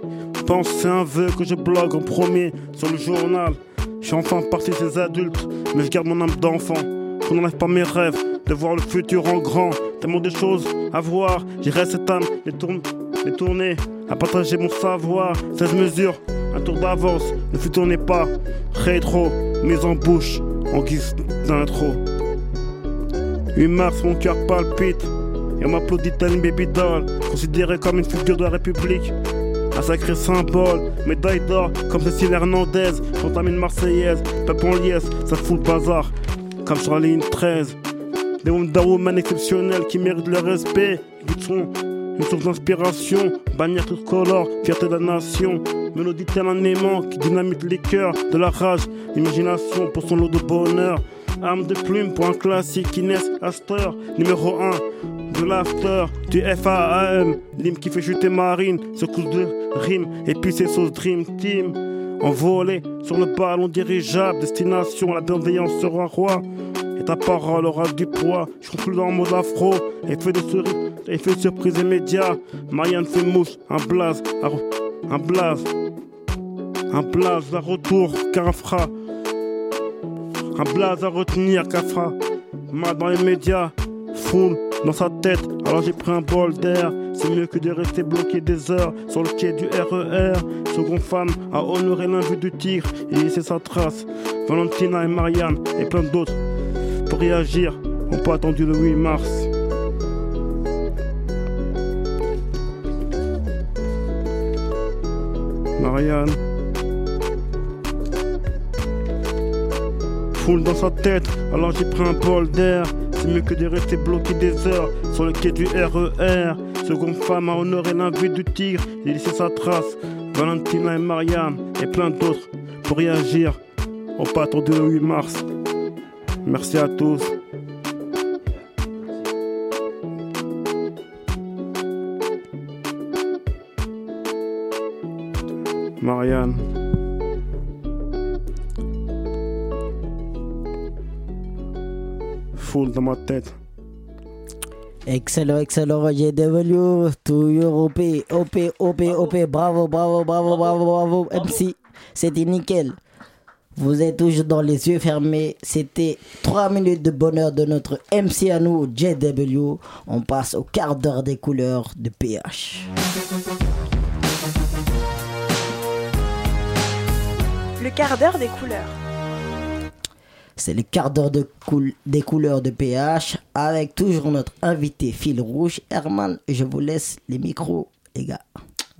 E: Pense c'est un vœu que je blogue en premier sur le journal. Je suis enfin parti des adultes, mais je garde mon âme d'enfant. Je n'enlève pas mes rêves de voir le futur en grand. Tellement de choses à voir, j'irai cette âme les, tourne, les tourner, à partager mon savoir. 16 mesures, un tour d'avance, le futur n'est pas rétro, mise en bouche en guise d'intro. 8 mars, mon cœur palpite, et on m'applaudit tel une baby doll, considérée comme une figure de la République. Un sacré symbole, médaille d'or comme Cécile Hernandez, contamine marseillaise, peuple en liesse, ça fout le bazar, comme sur la ligne 13. Des Wonder Woman exceptionnels qui méritent le respect, qui sont une source d'inspiration, bannière tricolore, fierté de la nation. Mélodie tel un aimant qui dynamite les cœurs de la rage, imagination pour son lot de bonheur. Arme de plume pour un classique qui naît Astor, numéro 1 de l'after, du FAAM, l'hymne qui fait chuter Marine, secousse de rime, et puis c'est sauce Dream Team. Envolé sur le ballon dirigeable, destination, la bienveillance sera roi. Et ta parole aura du poids. Je conclue dans mode afro. Effet de cerise, effet de surprise immédiat. Marianne fait mouche, un blaze, un, un blaze. Un blaze à retour, Cafra. Un blaze à retenir, Cafra. Mal dans les médias, foule dans sa tête. Alors j'ai pris un bol d'air. C'est mieux que de rester bloqué des heures sur le quai du RER. Seconde femme a honoré l'invue du tigre et laissé sa trace. Valentina et Marianne et plein d'autres pour réagir ont pas attendu le 8 mars. Marianne. Foule dans sa tête, alors j'ai pris un bol d'air. C'est mieux que de rester bloqué des heures sur le quai du RER. Seconde femme a honoré l'invite du tigre et laissé sa trace. Valentina et Marianne et plein d'autres pour réagir pas attendu le 8 mars. Merci à tous. Marianne. Foule dans ma tête.
C: Excellent, excellent, JW, to your OP, OP, OP, OP, bravo, bravo, bravo, bravo, bravo, MC, c'était nickel. Vous êtes toujours dans les yeux fermés. C'était 3 minutes de bonheur de notre MC à nous, JW. On passe au quart d'heure des couleurs de PH.
A: Le quart d'heure des couleurs.
C: C'est le quart d'heure de coul- des couleurs de PH avec toujours notre invité fil rouge. Herman, je vous laisse les micros, les gars.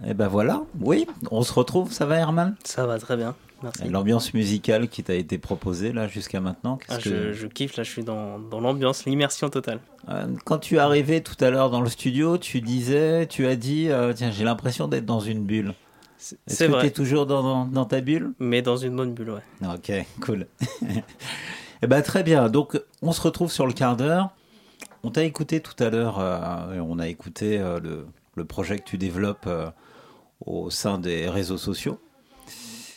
F: Et ben voilà, oui, on se retrouve, ça va Herman?
G: Ça va très bien. Merci.
F: L'ambiance musicale qui t'a été proposée là jusqu'à maintenant, qu'est-ce
G: Ah,
F: que-
G: je, je kiffe, là je suis dans, dans l'ambiance, l'immersion totale.
F: Euh, Quand tu es arrivé tout à l'heure dans le studio, tu disais, tu as dit, euh, tiens, j'ai l'impression d'être dans une bulle. Est-ce
G: C'est
F: que tu
G: vrai,
F: es toujours dans, dans- dans ta bulle
G: mais dans une bonne bulle, ouais.
F: Ok, cool. Eh ben, très bien. Donc, on se retrouve sur le quart d'heure. On t'a écouté tout à l'heure, euh, on a écouté euh, le, le projet que tu développes euh, au sein des réseaux sociaux.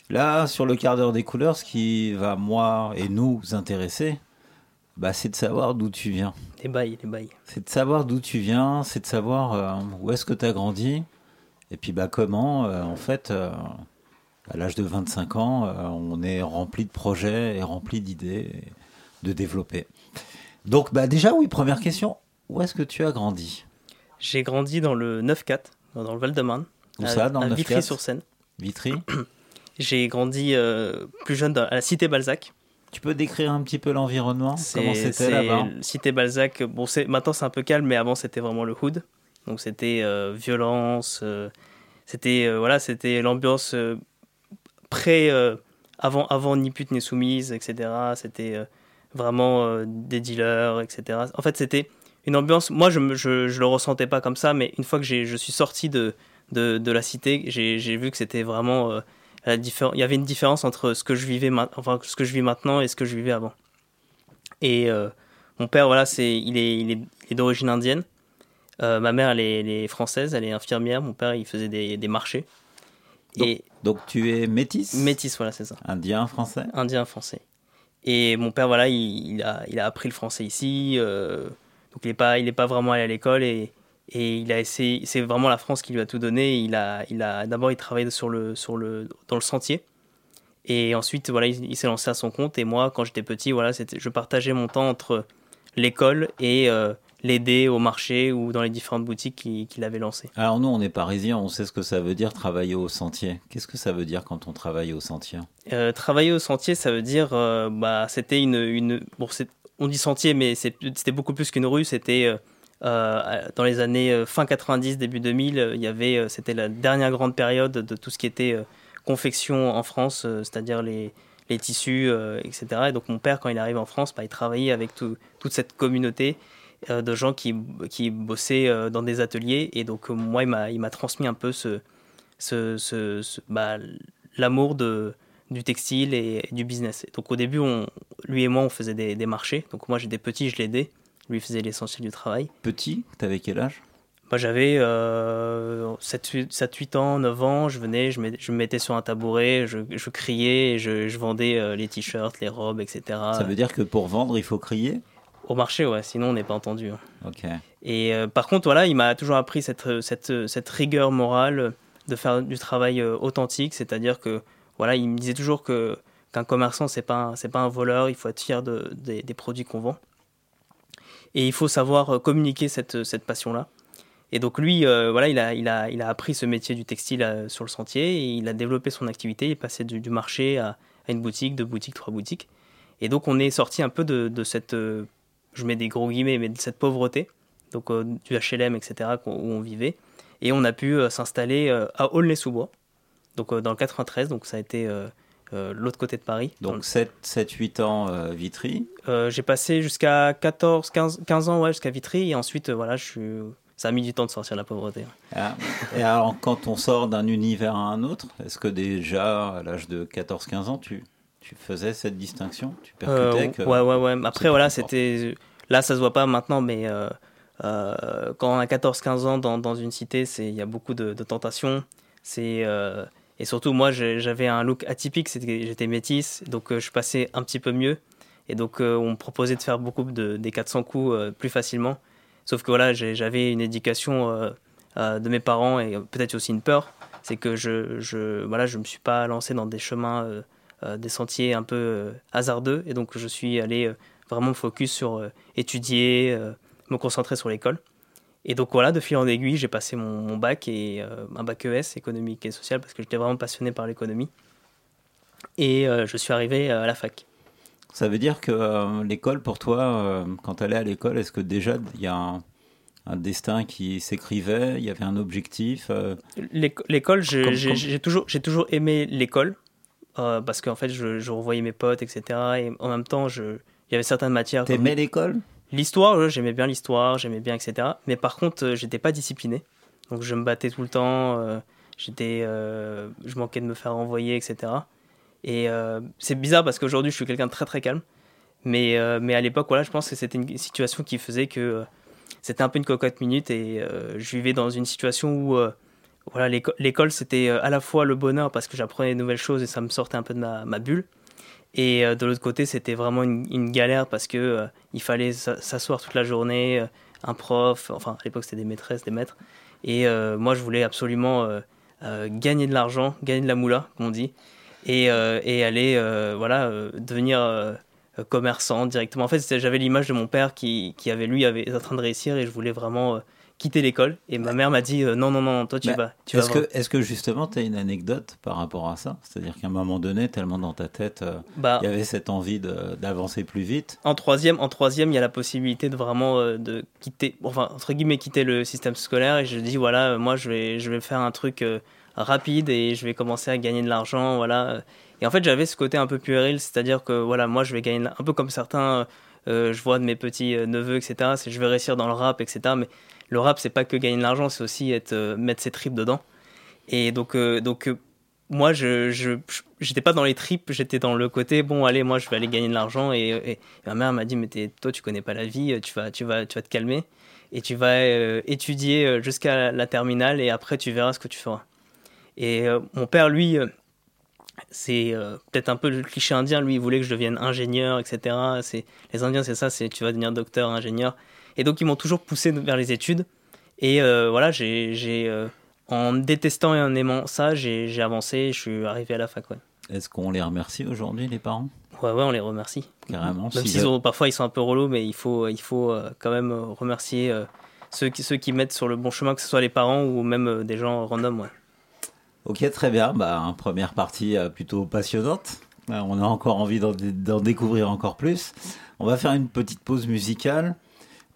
F: Là, sur le quart d'heure des couleurs, ce qui va, moi et nous, intéresser, bah, c'est de savoir d'où tu viens.
G: Les bails, les bails.
F: C'est de savoir d'où tu viens, c'est de savoir où est-ce que tu as grandi, et puis bah, comment, euh, en fait, euh, à l'âge de 25 ans, euh, on est rempli de projets et rempli d'idées de développer. Donc bah, déjà, oui, première question, où est-ce que tu as grandi?
G: J'ai grandi dans le 9-4, dans le Val-de-Marne.
F: Où
G: à-
F: ça, dans le 9-4?
G: Vitry-sur-Seine.
F: Vitry?
G: J'ai grandi euh, plus jeune dans- à la Cité Balzac.
F: Tu peux décrire un petit peu l'environnement? Comment c'était là-bas?
G: Cité Balzac. Bon, maintenant c'est un peu calme, mais avant c'était vraiment le hood. Donc c'était euh, violence. euh, c'était euh, voilà, c'était l'ambiance pré avant avant ni pute ni soumise, etc. C'était vraiment des dealers, etc. En fait, c'était une ambiance. Moi, je, je je le ressentais pas comme ça, mais une fois que je suis sorti de de, de la cité, j'ai vu que c'était vraiment la Il y avait une différence entre ce que je vivais enfin ce que je vis maintenant et ce que je vivais avant. Et mon père, voilà, c'est, il est, il est, il est d'origine indienne. Euh, ma mère, elle est, elle est française, elle est infirmière. Mon père, il faisait des, des marchés. Et
F: Donc tu es métis
G: métis, voilà, c'est ça.
F: Indien, français?
G: Indien, français. Et mon père, voilà, il, il a, il a appris le français ici. euh, donc il n'est pas, il est pas vraiment allé à l'école et, et il a essayé. C'est vraiment la France qui lui a tout donné. Il a, il a d'abord il travaillait sur le, sur le, dans le sentier. Et ensuite, voilà, il, il s'est lancé à son compte. Et moi, quand j'étais petit, voilà, c'était, je partageais mon temps entre l'école et euh, l'aider au marché ou dans les différentes boutiques qu'il, avait lancées.
F: Alors nous, on est parisiens, on sait ce que ça veut dire travailler au sentier. Qu'est-ce que ça veut dire quand on travaille au sentier?
G: Euh, travailler au sentier, ça veut dire, euh, bah, c'était une, une bon, on dit sentier, mais c'était beaucoup plus qu'une rue. C'était euh, dans les années fin 90, début 2000, euh, il y avait, c'était la dernière grande période de tout ce qui était confection en France, c'est-à-dire les, les tissus, etc. Et donc mon père, quand il arrive en France, bah, il travaillait avec tout- toute cette communauté de gens qui, qui bossaient euh, dans des ateliers. Et donc euh, moi, il m'a, transmis un peu ce, ce, ce- ce- bah, l'amour de, du textile et, du business. Et donc au début, on, lui et moi, on faisait des, des marchés. Donc moi, j'étais petit, je l'aidais. Lui faisait l'essentiel du travail.
F: Petit, t'avais quel âge?
G: Moi, j'avais euh, 7-8 ans, 9 ans. Je venais, je me, je me mettais sur un tabouret, je, je criais, et je, je vendais euh, les t-shirts, les robes, etc.
F: Ça veut dire que pour vendre, il faut crier?
G: Au marché, ouais, sinon on n'est pas entendu. hein.
F: Ok.
G: Et euh, par contre, voilà, il m'a toujours appris cette, cette, cette rigueur morale de faire du travail euh, authentique, c'est-à-dire que voilà, il me disait toujours que qu'un commerçant c'est pas c'est pas un voleur, il faut être fier de, des- des produits qu'on vend. Et il faut savoir euh, communiquer cette, cette passion-là. Et donc lui, euh, voilà, il a, il, a, il a appris ce métier du textile euh, sur le sentier, et il a développé son activité, il est passé du, du marché à, à une boutique, deux boutiques, trois boutiques. Et donc on est sorti un peu de, de cette, euh, je mets des gros guillemets, mais de cette pauvreté, donc euh, du HLM, etc., où on vivait. Et on a pu euh, s'installer euh, à Aulnay-sous-Bois, donc dans le 93, donc ça a été l'autre côté de Paris.
F: Donc 7, 7 8 ans Vitry.
G: J'ai passé jusqu'à 14, 15, 15 ans ouais, jusqu'à Vitry, et ensuite, voilà, je suis... ça a mis du temps de sortir de la pauvreté.
F: Ah. Et alors, quand on sort d'un univers à un autre, est-ce que déjà, à l'âge de 14-15 ans, tu, tu faisais cette distinction Tu
G: Euh,
F: percutais que...
G: ouais, ouais, ouais. Après, voilà, c'était. Là, ça se voit pas maintenant, mais euh, euh, quand on a 14-15 ans dans, dans une cité, c'est- il y a beaucoup de, de tentations. C'est. euh, et surtout, moi, j'avais un look atypique, j'étais métisse, donc euh, je passais un petit peu mieux. Et donc, euh, on me proposait de faire beaucoup de, des 400 coups euh, plus facilement. Sauf que voilà, j'avais une éducation euh, euh, de mes parents et peut-être aussi une peur. C'est que je, je, voilà, je me suis pas lancé dans des chemins, euh, euh, des sentiers un peu euh, hasardeux. Et donc, je suis allé euh, vraiment me focus sur euh, étudier, euh, me concentrer sur l'école. Et donc voilà, de fil en aiguille, j'ai passé mon, mon bac et euh, un bac ES, économique et social, parce que j'étais vraiment passionné par l'économie. Et euh, je suis arrivé à la fac.
F: Ça veut dire que euh, l'école, pour toi, euh, quand tu allais à l'école, est-ce que déjà il y a un, un destin qui s'écrivait Il y avait un objectif euh,
G: L'éco- L'école, j'ai
F: Comme-
G: toujours, j'ai toujours aimé l'école. Euh, parce qu'en fait, je, je revoyais mes potes, etc. Et en même temps, je, il y avait certaines matières.
F: T'aimais l'école?
G: L'histoire, j'aimais bien l'histoire, j'aimais bien, etc. Mais par contre, euh, j'étais pas discipliné. Donc je me battais tout le temps, euh, j'étais, je manquais de me faire renvoyer, etc. Et c'est bizarre parce qu'aujourd'hui, je suis quelqu'un de très très calme. Mais, mais à l'époque, voilà, je pense que c'était une situation qui faisait que c'était un peu une cocotte minute et je vivais dans une situation où voilà, l'éco- l'école, c'était euh, à la fois le bonheur parce que j'apprenais de nouvelles choses et ça me sortait un peu de ma, bulle. Et euh, de l'autre côté, c'était vraiment une, galère parce que euh, il fallait s'a- s'asseoir toute la journée, un prof, enfin à l'époque c'était des maîtresses, des maîtres. Et moi, je voulais absolument gagner de l'argent, gagner de la moula, comme on dit, et, et aller voilà, devenir commerçant directement. En fait, j'avais l'image de mon père qui, qui avait lui avait, en train de réussir et je voulais vraiment quitter l'école. Et ma mère m'a dit euh, non, non, non, toi tu
F: Bah,
G: vas. Tu
F: Est-ce que, est-ce que justement tu as une anecdote par rapport à ça? C'est-à-dire qu'à un moment donné, tellement dans ta tête, euh,
G: Bah,
F: il y avait cette envie de- d'avancer plus vite.
G: En troisième, en troisième, il y a la possibilité de vraiment euh, de quitter, enfin entre guillemets quitter le système scolaire. Et je dis voilà, moi je vais, je vais faire un truc rapide et je vais commencer à gagner de l'argent, voilà. Et en fait, j'avais ce côté un peu puéril, c'est-à-dire que voilà, moi je vais gagner un peu comme certains, je vois de mes petits neveux, etc. C'est je vais réussir dans le rap, etc. Mais le rap, c'est pas que gagner de l'argent, c'est aussi être euh, mettre ses tripes dedans. Et donc, euh, donc euh, moi, je, je, j'étais pas dans les tripes, j'étais dans le côté bon, allez, moi, je vais aller gagner de l'argent. Et, et ma mère m'a dit, mais toi, tu connais pas la vie, tu vas, tu vas, tu vas te calmer et tu vas étudier jusqu'à la terminale et après, tu verras ce que tu feras. Et mon père, lui, c'est peut-être un peu le cliché indien. Lui, il voulait que je devienne ingénieur, etc. C'est les Indiens, c'est ça, c'est tu vas devenir docteur, ingénieur. Et donc, ils m'ont toujours poussé vers les études. Et euh, voilà, j'ai, euh, en détestant et en aimant ça, j'ai, avancé. et Je suis arrivé à la fac. Ouais,
F: Est-ce qu'on les remercie aujourd'hui, les parents?
G: Ouais, ouais on les remercie.
F: Carrément.
G: Même
F: si
G: ont, parfois ils sont un peu relous, mais il faut, il faut euh, quand même remercier ceux, qui, ceux qui mettent sur le bon chemin, que ce soit les parents ou même des gens random. Ouais.
F: Ok, très bien. Bah, première partie plutôt passionnante. On a encore envie d'en découvrir encore plus. On va faire une petite pause musicale.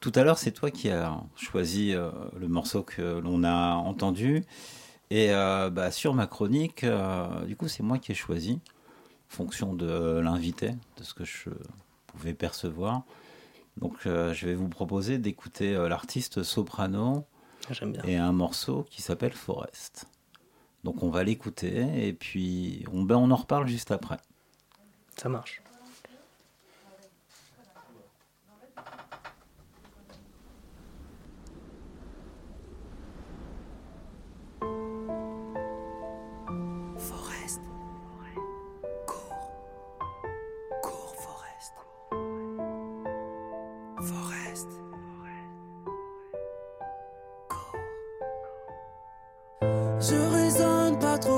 F: Tout à l'heure, c'est toi qui as choisi euh, le morceau que l'on a entendu. Et euh, bah, sur ma chronique, euh, du coup, c'est moi qui ai choisi, en fonction de l'invité, de ce que je pouvais percevoir. Donc, euh, je vais vous proposer d'écouter l'artiste soprano
G: bien.
F: et un morceau qui s'appelle Forest. Donc on va l'écouter et puis on, ben, on en reparle juste après.
G: Ça marche.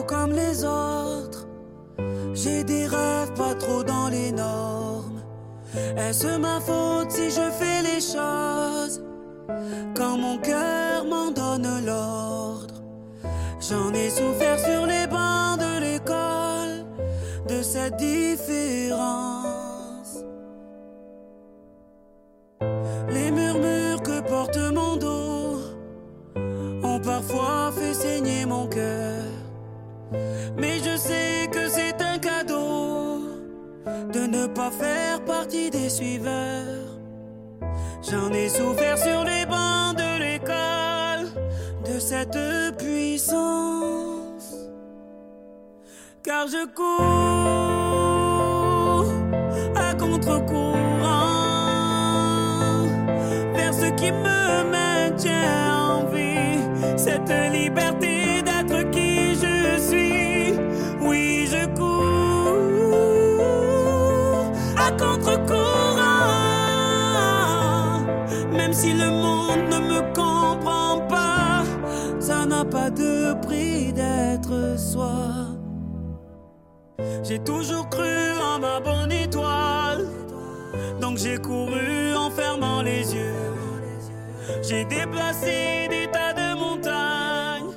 J: Comme les autres. J'ai des rêves pas trop dans les normes. Est-ce ma faute si je fais les choses? Quand mon cœur m'en donne l'ordre? J'en ai souffert sur les bancs de l'école de cette différence. Souffert sur les bancs de l'école de cette puissance. Car je cours à contre-courant vers ce qui me maintient en vie. Cette liberté de prix d'être soi. J'ai toujours cru en ma bonne étoile. Donc j'ai couru en fermant les yeux. J'ai déplacé des tas de montagnes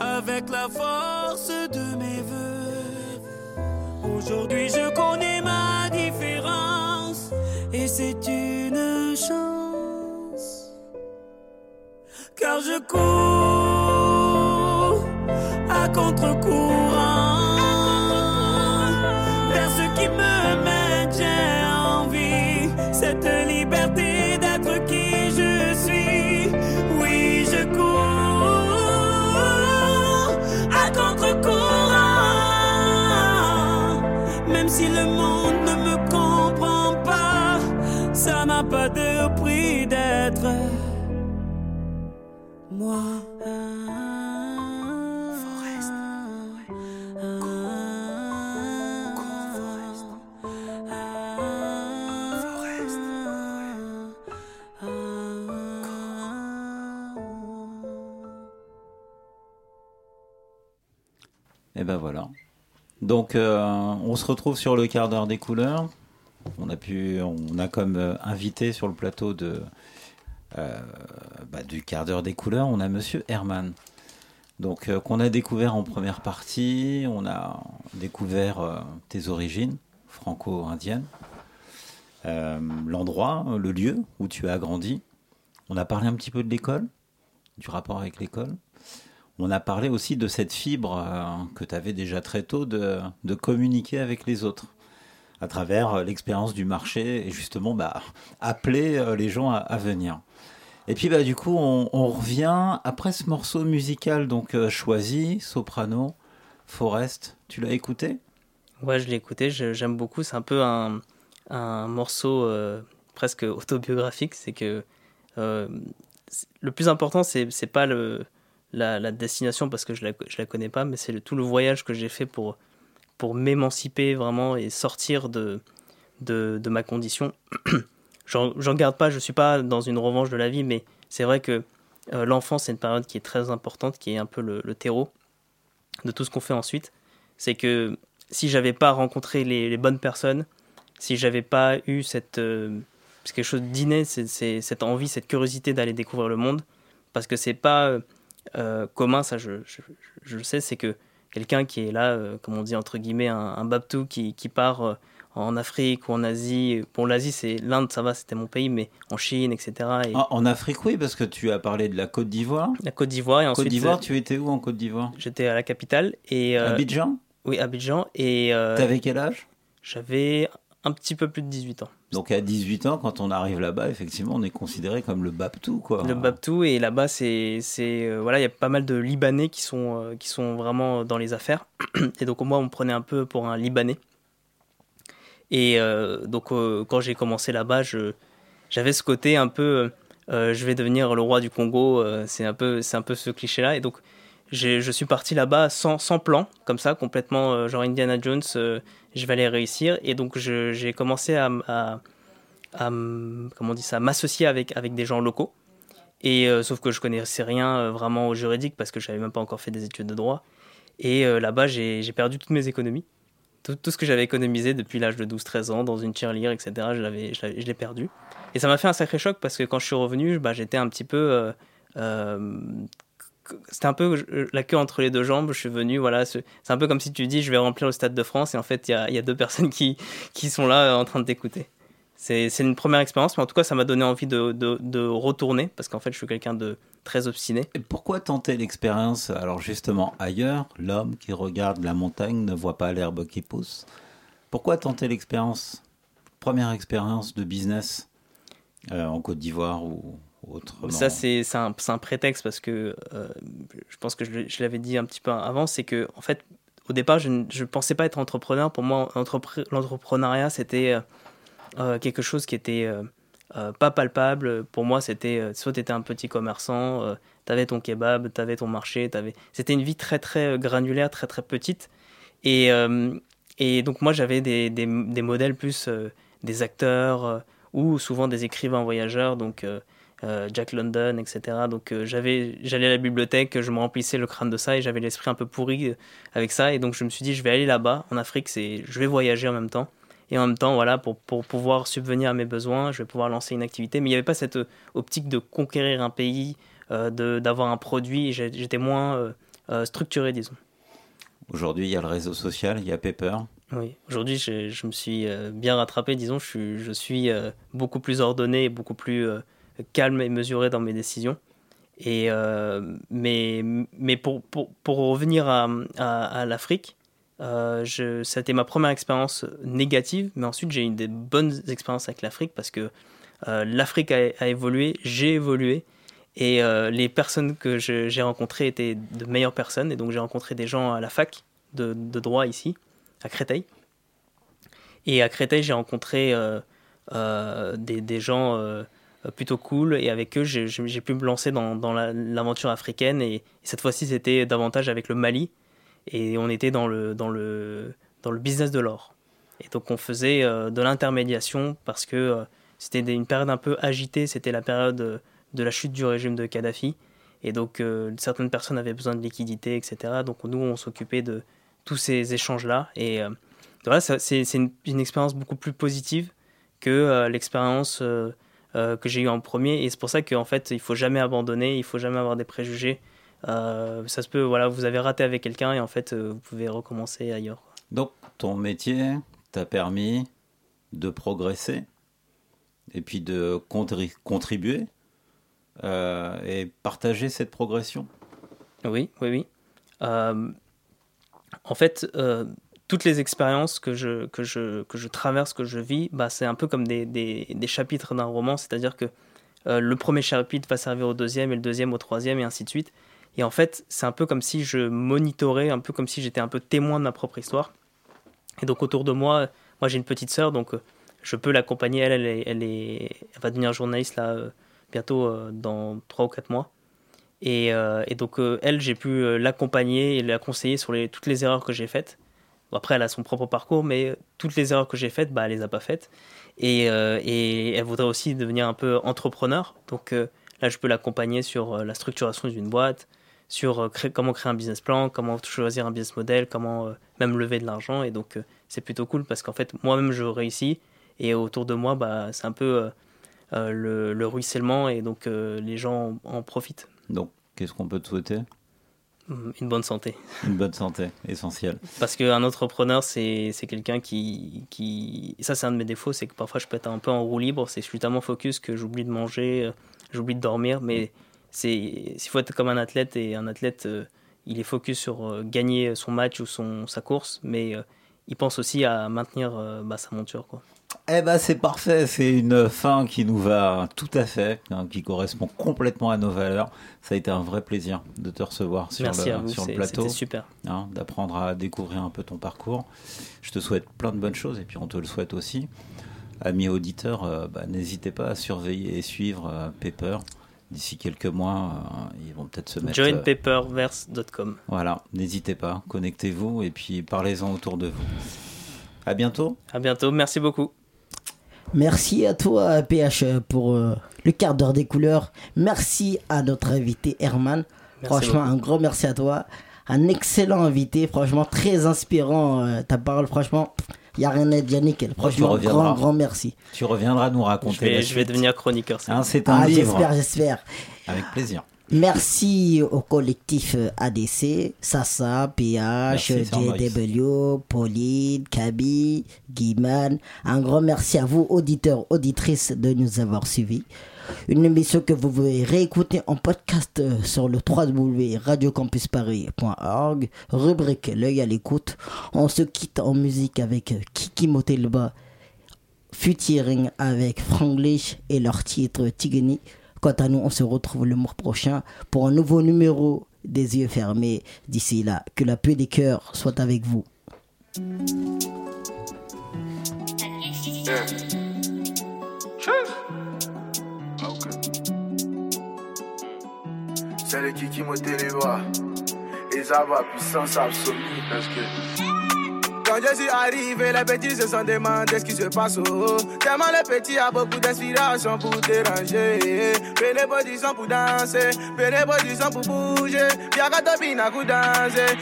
J: avec la force de mes voeux. Aujourd'hui je connais ma différence et c'est une chance. Car je cours contre-courant vers ce qui me mène. J'ai envie cette liberté d'être qui je suis. Oui, je cours à contre-courant, même si le monde ne me comprend pas.
I: Ça n'a pas de prix d'être moi.
F: Voilà. Donc euh, on se retrouve sur le quart d'heure des couleurs. On a pu, on a comme euh, invité sur le plateau de euh, bah, du quart d'heure des couleurs, on a Monsieur Herman. Donc qu'on a découvert en première partie, on a découvert tes origines franco-indiennes, l'endroit, le lieu où tu as grandi. On a parlé un petit peu de l'école, du rapport avec l'école. On a parlé aussi de cette fibre euh, que tu avais déjà très tôt de, communiquer avec les autres à travers euh, l'expérience du marché et justement bah, appeler euh, les gens à, venir. Et puis bah, du coup, on, revient après ce morceau musical donc choisi, Soprano, Forest. Tu l'as écouté?
G: Ouais, je l'ai écouté, j'aime beaucoup. C'est un peu un, un morceau presque autobiographique. C'est que le plus important, c'est pas le, la, destination parce que je la, je la connais pas, mais c'est tout le voyage que j'ai fait pour, pour m'émanciper vraiment et sortir de, de, de ma condition. J'en garde pas, je suis pas dans une revanche de la vie, mais c'est vrai que euh, l'enfance, c'est une période qui est très importante, qui est un peu le, terreau de tout ce qu'on fait ensuite. C'est que si j'avais pas rencontré les, bonnes personnes, si j'avais pas eu cette euh, quelque chose d'inné, cette envie, cette curiosité d'aller découvrir le monde, parce que c'est pas euh, commun, ça je, je, je le sais, c'est que quelqu'un qui est là, euh, comme on dit entre guillemets, un, un babtou qui, qui part euh, en Afrique ou en Asie, bon l'Asie c'est l'Inde, ça va, c'était mon pays, mais en Chine, etc. Et
F: en, en Afrique, oui, parce que tu as parlé de la Côte d'Ivoire.
G: la Côte d'Ivoire et
F: Côte
G: ensuite
F: d'Ivoire,
G: euh,
F: tu étais où en Côte d'Ivoire?
G: j'étais à la capitale et
F: Abidjan?
G: oui Abidjan et
F: T'avais quel âge?
G: j'avais un petit peu plus de 18 ans.
F: Donc à 18 ans, quand on arrive là-bas, effectivement, on est considéré comme le Babtou, quoi.
G: Le Babtou et là-bas c'est euh, voilà il y a pas mal de Libanais qui sont euh, qui sont vraiment dans les affaires. Et donc moi on me prenait un peu pour un Libanais. Et euh, donc euh, quand j'ai commencé là-bas j'avais ce côté un peu je vais devenir le roi du Congo c'est un peu c'est un peu ce cliché là et donc je suis parti là-bas sans, plan comme ça complètement euh, genre Indiana Jones euh, je vais aller réussir et donc j'ai commencé à, comment on dit ça m'associer avec des gens locaux et euh, sauf que je connaissais rien vraiment au juridique parce que je n'avais même pas encore fait des études de droit. Et là-bas, j'ai perdu toutes mes économies. Tout, ce que j'avais économisé depuis l'âge de 12-13 ans dans une tirelire, etc., je l'ai perdu. Et ça m'a fait un sacré choc parce que quand je suis revenu, bah, j'étais un petit peu. C'était un peu euh, la queue entre les deux jambes. Je suis venu, voilà. C'est un peu comme si tu dis je vais remplir le Stade de France et en fait, il y a, deux personnes qui, qui sont là euh, en train de t'écouter. C'est une première expérience, mais en tout cas, ça m'a donné envie de, de, de retourner parce qu'en fait, je suis quelqu'un de très obstiné.
F: Et pourquoi tenter l'expérience Alors justement, ailleurs, l'homme qui regarde la montagne ne voit pas l'herbe qui pousse. Pourquoi tenter l'expérience Première expérience de business euh, en Côte d'Ivoire ou
G: Ça, c'est un, un prétexte parce que euh, je pense que je, l'avais dit un petit peu avant, c'est que en fait, au départ, je ne pensais pas être entrepreneur. Pour moi, entrepre- l'entrepreneuriat, c'était euh, euh, quelque chose qui était pas palpable. Pour moi, c'était soit tu étais un petit commerçant, tu avais ton kebab, tu avais ton marché, t'avais... c'était une vie très très granulaire, très très petite. Et, et donc moi, j'avais des, des, des modèles plus des acteurs ou souvent des écrivains voyageurs, donc Jack London, etc. Donc euh, j'avais, j'allais à la bibliothèque, je me remplissais le crâne de ça et j'avais l'esprit un peu pourri euh, avec ça. Et donc je me suis dit, je vais aller là-bas, en Afrique, c'est, je vais voyager en même temps. Et en même temps, voilà, pour, pour pouvoir subvenir à mes besoins, je vais pouvoir lancer une activité. Mais il n'y avait pas cette euh, optique de conquérir un pays, euh, d'avoir un produit. J'étais moins euh, euh, structuré, disons.
F: Aujourd'hui, il y a le réseau social, il y a Pepper.
G: Oui, aujourd'hui, je, je me suis euh, bien rattrapé, disons. Je suis, je suis euh, beaucoup plus ordonné, et beaucoup plus euh, calme et mesuré dans mes décisions. Et, euh, mais mais pour, pour, revenir à, l'Afrique, euh, je- ça ma première expérience négative, mais ensuite j'ai eu des bonnes expériences avec l'Afrique parce que euh, l'Afrique a, évolué, j'ai évolué, et euh, les personnes que j'ai rencontrées étaient de meilleures personnes, et donc j'ai rencontré des gens à la fac de, droit ici, à Créteil. Et à Créteil, j'ai rencontré des, gens plutôt cool. Et avec eux, j'ai pu me lancer dans, dans la- l'aventure africaine. Et, cette fois-ci, c'était davantage avec le Mali. Et on était dans le, business de l'or. Et donc, on faisait euh, de l'intermédiation parce que euh, c'était une période un peu agitée. C'était la période euh, de la chute du régime de Kadhafi. Et donc, euh, certaines personnes avaient besoin de liquidités, etc. Donc, nous, on s'occupait de tous ces échanges-là. Et euh, voilà, c'est une, expérience beaucoup plus positive que euh, l'expérience euh, que j'ai eue en premier. Et c'est pour ça qu'en fait, il faut jamais abandonner, il faut jamais avoir des préjugés. Euh, ça se peut, voilà, vous avez raté avec quelqu'un et en fait, euh, vous pouvez recommencer ailleurs.
F: Donc, ton métier t'a permis de progresser et puis de contri- contribuer euh, et partager cette progression?
G: Oui, oui, oui. En fait, toutes les expériences que je, que, je, que je traverse, que je vis, bah, c'est un peu comme des, des, chapitres d'un roman, c'est-à-dire que euh, le premier chapitre va servir au deuxième, et le deuxième au troisième, et ainsi de suite. Et en fait, c'est un peu comme si je monitorais, un peu comme si j'étais un peu témoin de ma propre histoire. Et donc autour de moi, moi j'ai une petite sœur, donc euh, je peux l'accompagner. Elle, elle, elle, est, va devenir journaliste là euh, bientôt dans 3 ou 4 mois. Et, et donc elle, j'ai pu l'accompagner et la conseiller sur les, toutes les erreurs que j'ai faites. Après, elle a son propre parcours, mais toutes les erreurs que j'ai faites, bah, elle les a pas faites. Et, euh, et elle voudrait aussi devenir un peu entrepreneur. Donc euh, là, je peux l'accompagner sur euh, la structuration d'une boîte, sur comment créer un business plan, comment choisir un business model, comment même lever de l'argent. Et donc, c'est plutôt cool parce qu'en fait, moi-même, je réussis. Et autour de moi, bah, c'est un peu le, le ruissellement. Et donc, les gens en, en profitent.
F: Donc, qu'est-ce qu'on peut te souhaiter?
G: Une bonne santé.
F: Une bonne santé, essentielle.
G: Parce qu'un entrepreneur, c'est quelqu'un qui, qui... Ça, c'est un de mes défauts, c'est que parfois, je peux être un peu en roue libre. C'est que je suis tellement focus que j'oublie de manger, euh, j'oublie de dormir. Mais c'est il faut être comme un athlète. Et un athlète, euh, il est focus sur euh, gagner son match ou son, sa course. Mais il pense aussi à maintenir bah, sa monture. Quoi.
F: Eh ben c'est parfait, c'est une fin qui nous va tout à fait, hein, qui correspond complètement à nos valeurs. Ça a été un vrai plaisir de te recevoir sur
G: Merci
F: le,
G: à vous,
F: sur le
G: c'est-
F: plateau.
G: c'était super.
F: hein, D'apprendre à découvrir un peu ton parcours. Je te souhaite plein de bonnes choses et puis on te le souhaite aussi. Amis auditeurs, euh, bah, n'hésitez pas à surveiller et suivre euh, Pepper. D'ici quelques mois, euh, ils vont peut-être se mettre... euh,
G: Joinpaperverse.com.
F: voilà, n'hésitez pas, connectez-vous et puis parlez-en autour de vous. À bientôt.
G: À bientôt, merci beaucoup.
C: Merci à toi, PH, pour euh, le quart d'heure des couleurs. Merci à notre invité, Herman.
G: Merci
C: franchement,
G: beaucoup.
C: un grand merci à toi. Un excellent invité, franchement, très inspirant. euh, ta parole, franchement, il n'y a rien à dire, nickel.
F: tu
C: Franchement, grand, grand merci.
F: Tu reviendras nous raconter
G: Je vais,
F: la
G: je vais
F: suite.
G: devenir chroniqueur. ça.
F: Hein, c'est un
C: Ah,
F: livre.
C: j'espère, j'espère.
F: Avec plaisir.
C: Merci au collectif ADC, Sasa, PH, JW, Pauline, Kaby, Guiman. Un grand merci à vous, auditeurs, auditrices, de nous avoir suivis. Une émission que vous pouvez réécouter en podcast euh, sur le www.radiocampusparis.org, rubrique L'œil à l'écoute. On se quitte en musique avec euh, Kiki Motelba, featuring avec Franglish et leur titre Tigani. Quant à nous, on se retrouve le mois prochain pour un nouveau numéro des yeux fermés. D'ici là, que la paix des cœurs soit avec vous.
K: C'est le qui qui me les bras. Et ça va, puissance absolue. Quand je suis arrivé, les petits se sont demandé ce qui se passe. Oh. Tellement les petits a beaucoup d'inspiration pour déranger. Position pour danser, position pour bouger. Y'a qu'à topiner à coup danser.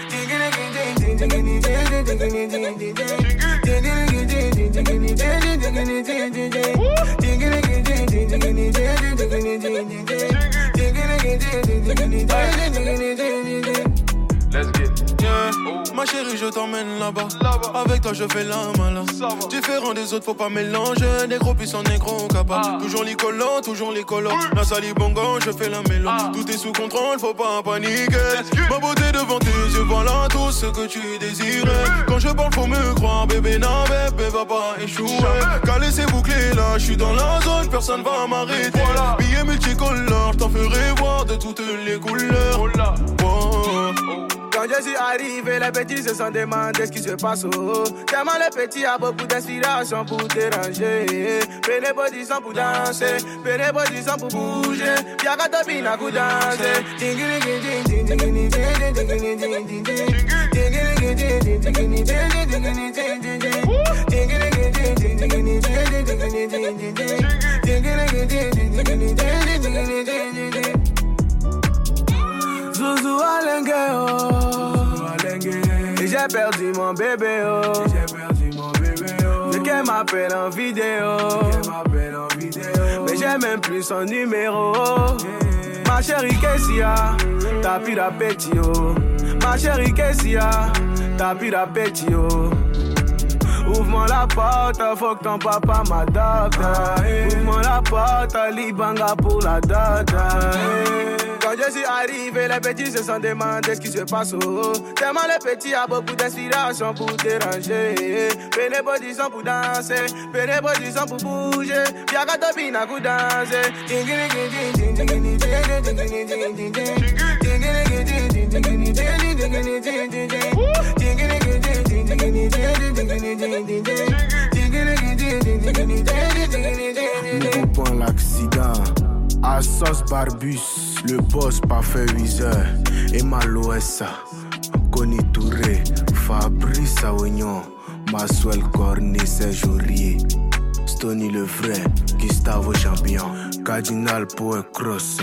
K: Yeah. Ma chérie, je t'emmène là-bas. Avec toi, je fais la malin. Différent des autres, faut pas mélanger. Négro puissant, négro capable. Toujours les collants, toujours les collants. La sali bongo, je fais la mélo. Tout est sous contrôle, faut pas paniquer. Ma beauté devant tes yeux, voilà tout ce que tu désirais. Quand je parle, faut me croire, bébé n'a bébé va pas échouer. Calé, c'est bouclé là, je suis dans la zone, personne va m'arrêter. Billets multicolores, t'en ferai voir de toutes les couleurs. Oh. Quand je
L: suis arrivé, les petits se sont demandé ce qui se passe. Oh. Tellement les petits a beaucoup d'inspiration pour déranger. Prenez position pour danser, prenez position pour bouger. Bina pour danser. Zouzou Alengue, oh. J'ai perdu mon bébé, oh. J'ai perdu mon bébé, oh. Le qu'elle m'appelle en vidéo. Mais j'ai même plus son numéro. Ma chérie Kessia, t'as plus d'appétit, oh. Ma chérie Kessia, t'as plus d'appétit, oh. Ouvre-moi la porte, faut que ton papa m'adopte. Ouvre-moi la porte, libanga pour la dot. Quand je suis arrivé, les petits se sont demandé ce qui se passe. Oh. Tellement les petits a beaucoup d'inspiration pour déranger. Prenez position pour danser, prenez pour bouger. Danser.
M: Point l'accident. Assos Barbus, le boss pas fait 8 heures. Et Maloessa, Conny Touré, Fabrice Aoignon, Maswell Cornet, Serge Aurier. Stony le vrai, Gustavo Champion, Cardinal Poe Cross.